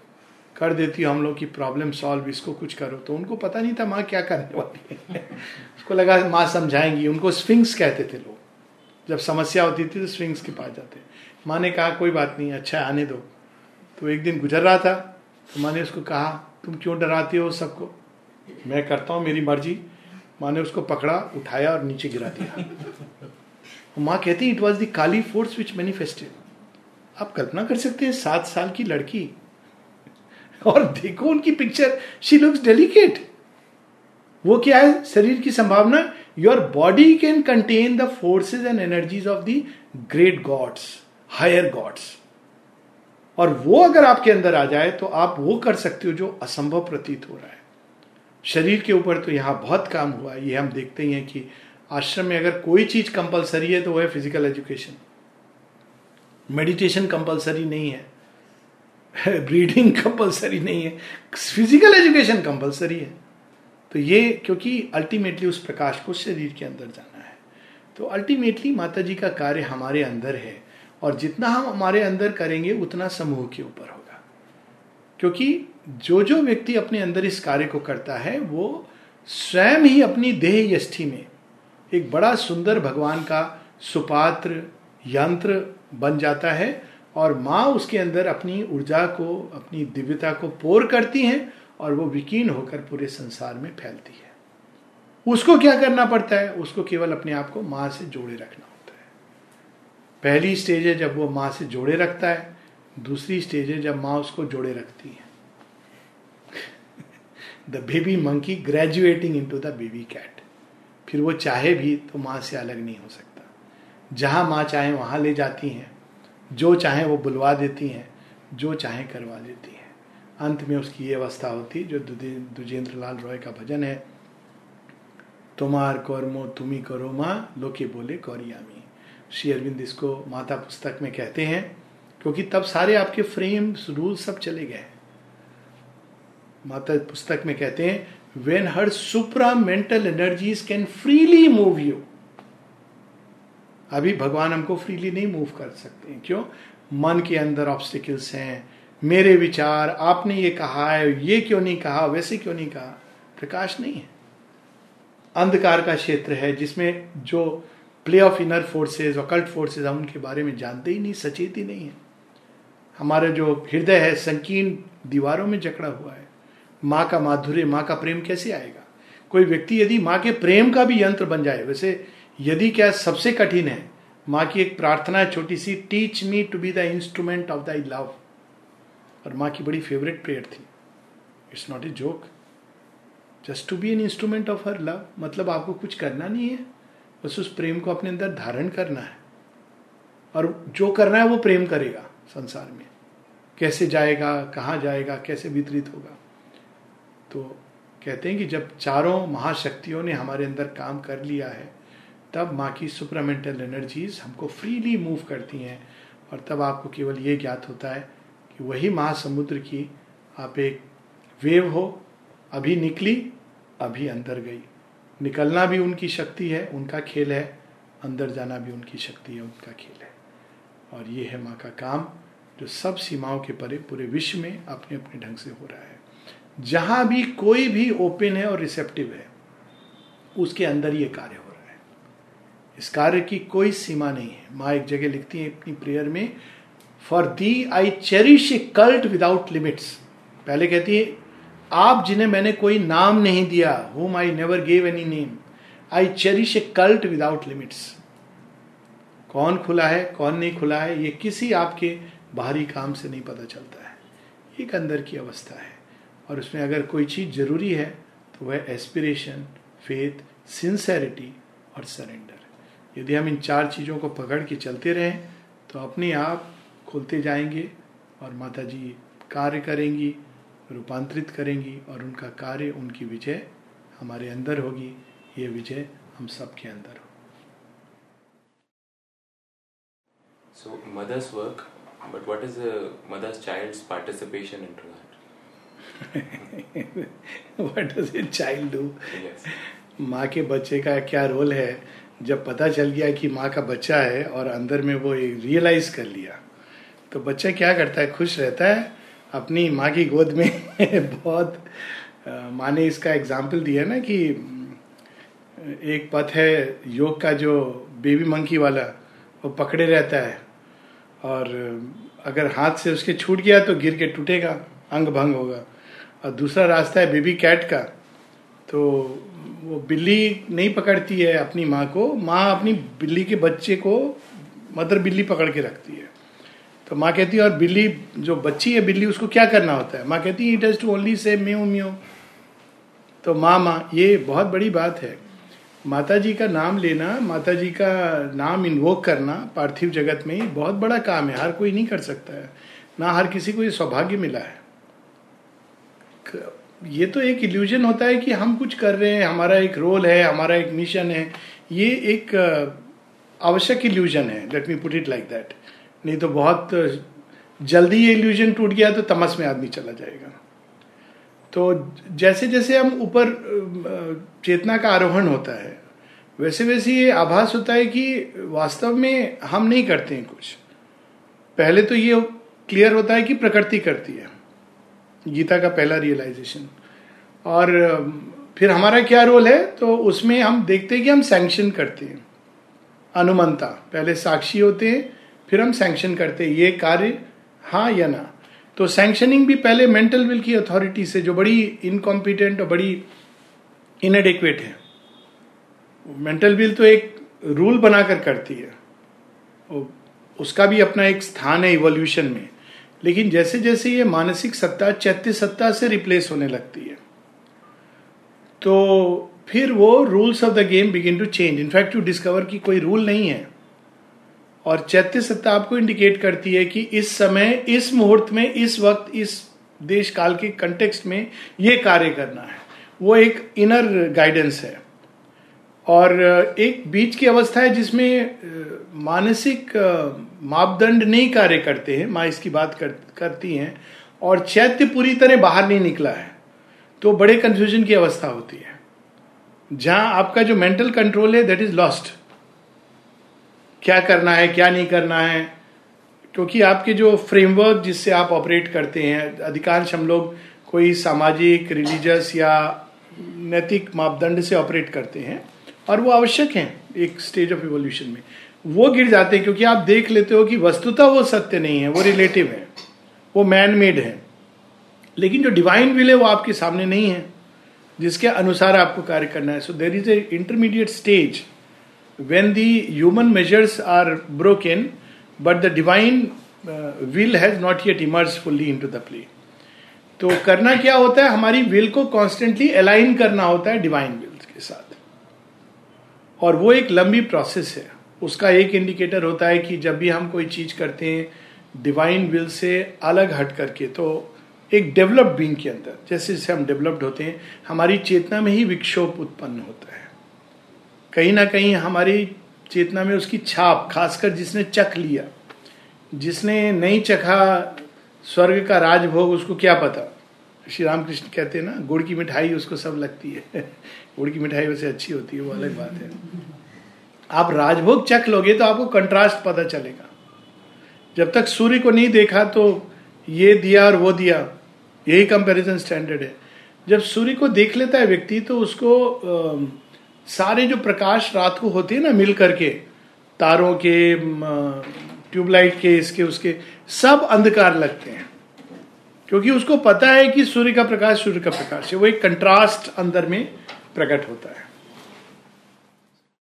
कर देती हो, हम लोग की प्रॉब्लम सॉल्व इसको कुछ करो। तो उनको पता नहीं था माँ क्या करने वाली है। उसको लगा माँ समझाएँगी। उनको स्विंग्स कहते थे लोग। जब समस्या होती थी तो स्विंग्स के पास जाते। माँ ने कहा, कोई बात नहीं अच्छा आने दो। तो एक दिन गुजर रहा था तो माँ ने उसको कहा, तुम क्यों डराती हो सबको? मैं करता हूँ, मेरी मर्ज़ी। माँ ने उसको पकड़ा, उठाया और नीचे गिरा दिया। माँ कहती it was the Kali force which manifested आप कल्पना कर सकते हैं, सात साल की लड़की और देखो उनकी पिक्चर शी लुक्स डेलिकेट वो क्या है? शरीर की संभावना. Your body can contain the forces and energies of the great gods higher gods और वो अगर आपके अंदर आ जाए तो आप वो कर सकते हो जो असंभव प्रतीत हो रहा है. शरीर के ऊपर तो यहाँ बहुत काम हुआ है. ये हम देखते ही हैं कि आश्रम में अगर कोई चीज़ कंपलसरी है तो वो है फ़िज़िकल एजुकेशन मेडिटेशन कंपलसरी नहीं है. ब्रीडिंग कंपलसरी नहीं है फ़िज़िकल एजुकेशन कंपलसरी है। तो ये क्योंकि अल्टीमेटली उस प्रकाश को शरीर के अंदर जाना है। तो अल्टीमेटली माता जी का कार्य हमारे अंदर है, और जितना हम हमारे अंदर करेंगे, उतना समूह के ऊपर होगा। क्योंकि जो जो व्यक्ति अपने अंदर इस कार्य को करता है, वो स्वयं ही अपनी देह यष्ठि में एक बड़ा सुंदर भगवान का सुपात्र, यंत्र बन जाता है और माँ उसके अंदर अपनी ऊर्जा को, अपनी दिव्यता को पोर करती हैं और वो विकीर्ण होकर पूरे संसार में फैलती है। उसको क्या करना पड़ता है? उसको केवल अपने आप को माँ से जोड़े रखना होता है। पहली स्टेज है जब वो माँ से जोड़े रखता है, दूसरी स्टेज है जब माँ उसको जोड़े रखती है। The baby monkey graduating into the baby cat फिर वो चाहे भी तो माँ से अलग नहीं हो सकता। जहाँ माँ चाहे वहाँ ले जाती हैं। जो चाहे वो बुलवा देती हैं, जो चाहे करवा देती हैं। अंत में उसकी ये अवस्था होती, जो दुजेंद्र लाल रॉय का भजन है, तुम्हार कर्मो तुम्ही करो माँ, लोके बोले कौरियामी। श्री अरविंद इसको माता पुस्तक में कहते हैं, क्योंकि तब सारे आपके फ्रेम रूल सब चले गए माता पुस्तक में कहते हैं when her supramental energies can freely move you अभी भगवान हमको फ्रीली नहीं मूव कर सकते हैं। क्यों? मन के अंदर ऑब्स्टिकल्स हैं। मेरे विचार, आपने ये कहा है, ये क्यों नहीं कहा, वैसे क्यों नहीं कहा? प्रकाश नहीं है। अंधकार का क्षेत्र है जिसमें जो play of inner forces occult forces हम उनके बारे में जानते ही नहीं, सचेत ही नहीं है। हमारा जो हृदय है, संकीर्ण दीवारों में जकड़ा हुआ है। माँ का माधुर्य, माँ का प्रेम कैसे आएगा? कोई व्यक्ति यदि माँ के प्रेम का भी यंत्र बन जाए, वैसे यदि क्या सबसे कठिन है, माँ की एक प्रार्थना है, छोटी सी teach me to be the instrument of thy love और माँ की बड़ी फेवरेट प्रेयर थी। It's not a joke just to be an instrument of her love मतलब आपको कुछ करना नहीं है, बस उस प्रेम को अपने अंदर धारण करना है। और जो करना है वो प्रेम करेगा संसार में। कैसे जाएगा, कहाँ जाएगा, कैसे वितरित होगा। तो कहते हैं कि जब चारों महाशक्तियों ने हमारे अंदर काम कर लिया है तब माँ की सुपरामेंटल एनर्जीज हमको फ्रीली मूव करती हैं और तब आपको केवल ये ज्ञात होता है कि वही महासमुद्र की आप एक वेव हो, अभी निकली, अभी अंदर गई। निकलना भी उनकी शक्ति है, उनका खेल है, अंदर जाना भी उनकी शक्ति है, उनका खेल है। और ये है माँ का काम, जो सब सीमाओं के परे पूरे विश्व में अपने अपने ढंग से हो रहा है। जहाँ भी कोई भी ओपन है और रिसेप्टिव है, उसके अंदर ये कार्य हो। इस कार्य की कोई सीमा नहीं है। माँ एक जगह लिखती है अपनी प्रेयर में for thee I cherish a cult without limits पहले कहती है, आप जिन्हें मैंने कोई नाम नहीं दिया whom I never gave any name I cherish a cult without limits कौन खुला है, कौन नहीं खुला है, ये किसी आपके बाहरी काम से नहीं पता चलता है। एक अंदर की अवस्था है। और उसमें अगर कोई चीज़ ज़रूरी है तो वह एस्पिरेशन फेथ सिंसेरिटी और सरेंडर यदि हम इन चार चीज़ों को पकड़ के चलते रहें तो अपने आप खुलते जाएँगे और माता जी कार्य करेंगी रूपांतरित करेंगी और उनका कार्य उनकी विजय हमारे अंदर होगी। ये विजय हम सबके अंदर हो। So mother's work, but what is a mother's child's participation into that? What does a child do माँ के बच्चे का क्या रोल है? जब पता चल गया कि माँ का बच्चा है और अंदर में वो एक रियलाइज़ कर लिया तो बच्चा क्या करता है? खुश रहता है, अपनी माँ की गोद में बहुत माँ ने इसका एग्ज़ाम्पल दिया ना कि एक पथ है योग का जो बेबी मंकी वाला, वो पकड़े रहता है और अगर हाथ से उसके छूट गया तो गिर के टूटेगा, अंग भंग होगा। और दूसरा रास्ता है बेबी कैट का तो वो बिल्ली नहीं पकड़ती है अपनी माँ को। माँ अपनी बिल्ली के बच्चे को मदर बिल्ली पकड़ के रखती है। तो माँ कहती है, और बिल्ली, जो बच्ची है बिल्ली, उसको क्या करना होता है? माँ कहती है it has to only say mew mew तो माँ माँ, ये बहुत बड़ी बात है। माता जी का नाम लेना माता जी का नाम इन्वोक करना पार्थिव जगत में बहुत बड़ा काम है। हर कोई नहीं कर सकता है। ना हर किसी को ये सौभाग्य मिला है। ये तो एक इल्यूजन होता है कि हम कुछ कर रहे हैं, हमारा एक रोल है, हमारा एक मिशन है। ये एक आवश्यक इल्यूजन है let me put it like that नहीं तो बहुत जल्दी ये इल्यूजन टूट गया तो तमस में आदमी चला जाएगा। तो जैसे जैसे हम ऊपर चेतना का आरोहण होता है वैसे वैसे ये आभास होता है कि वास्तव में हम नहीं करते हैं कुछ। पहले तो ये क्लियर होता है कि प्रकृति करती है। गीता का पहला रियलाइजेशन और फिर हमारा क्या रोल है? तो उसमें हम देखते हैं कि हम सैंक्शन करते हैं। अनुमंता, पहले साक्षी होते हैं, फिर हम सैंक्शन करते हैं, ये कार्य हाँ या ना। तो सैंक्शनिंग भी पहले मेंटल विल की अथॉरिटी से, जो बड़ी इनकॉम्पिटेंट और बड़ी इनएडिक्वेट है। मेंटल विल तो एक रूल बनाकर करती है। उसका भी अपना एक स्थान है इवोल्यूशन में। लेकिन जैसे जैसे ये मानसिक सत्ता चैत्य सत्ता से रिप्लेस होने लगती है तो फिर वो rules of the game begin to change in fact you discover की कोई रूल नहीं है। और चैत्य सत्ता आपको इंडिकेट करती है कि इस समय, इस मुहूर्त में, इस वक्त, इस देश काल के कंटेक्स्ट में ये कार्य करना है। वो एक इनर गाइडेंस है। और एक बीच की अवस्था है जिसमें मानसिक मापदंड नहीं कार्य करते हैं माँ इसकी बात कर, करती हैं और चैत्य पूरी तरह बाहर नहीं निकला है तो बड़े कंफ्यूजन की अवस्था होती है। जहाँ आपका जो मेंटल कंट्रोल है दैट इज़ लॉस्ट क्या करना है क्या नहीं करना है क्योंकि आपके जो फ्रेमवर्क जिससे आप ऑपरेट करते हैं अधिकांश हम लोग कोई सामाजिक रिलीजियस या नैतिक मापदंड से ऑपरेट करते हैं और वो आवश्यक है एक स्टेज ऑफ़ इवोल्यूशन में। वो गिर जाते हैं क्योंकि आप देख लेते हो कि वस्तुतः वो सत्य नहीं है वो रिलेटिव है वो मैन मेड है। लेकिन जो डिवाइन विल है वो आपके सामने नहीं है जिसके अनुसार आपको कार्य करना है। So there is a intermediate stage when the human measures are broken, but the divine uh, will has not yet emerged fully into the play. तो करना क्या होता है? हमारी विल को कॉन्स्टेंटली अलाइन करना होता है डिवाइन विल के साथ। और वो एक लंबी प्रोसेस है। उसका एक इंडिकेटर होता है कि जब भी हम कोई चीज़ करते हैं डिवाइन विल से अलग हट करके तो एक डेवलप्ड बींग के अंदर, जैसे जैसे हम डेवलप्ड होते हैं, हमारी चेतना में ही विक्षोभ उत्पन्न होता है। कहीं ना कहीं हमारी चेतना में उसकी छाप, खासकर जिसने चख लिया, जिसने नहीं चखा स्वर्ग का राजभोग, उसको क्या पता? श्री रामकृष्ण कहते हैं ना, गुड़ की मिठाई, उसको सब लगती है। गुड़ की मिठाई वैसे अच्छी होती है वो अलग बात है। आप राजभोग चख लोगे तो आपको कंट्रास्ट पता चलेगा। जब तक सूर्य को नहीं देखा तो ये दिया और वो दिया यही कंपैरिजन स्टैंडर्ड है। जब सूर्य को देख लेता है व्यक्ति तो उसको आ, सारे जो प्रकाश रात को होते हैं ना मिल करके तारों के ट्यूबलाइट के इसके उसके सब अंधकार लगते हैं। क्योंकि उसको पता है कि सूर्य का प्रकाश सूर्य का प्रकाश है। वो एक कंट्रास्ट अंदर में प्रकट होता है।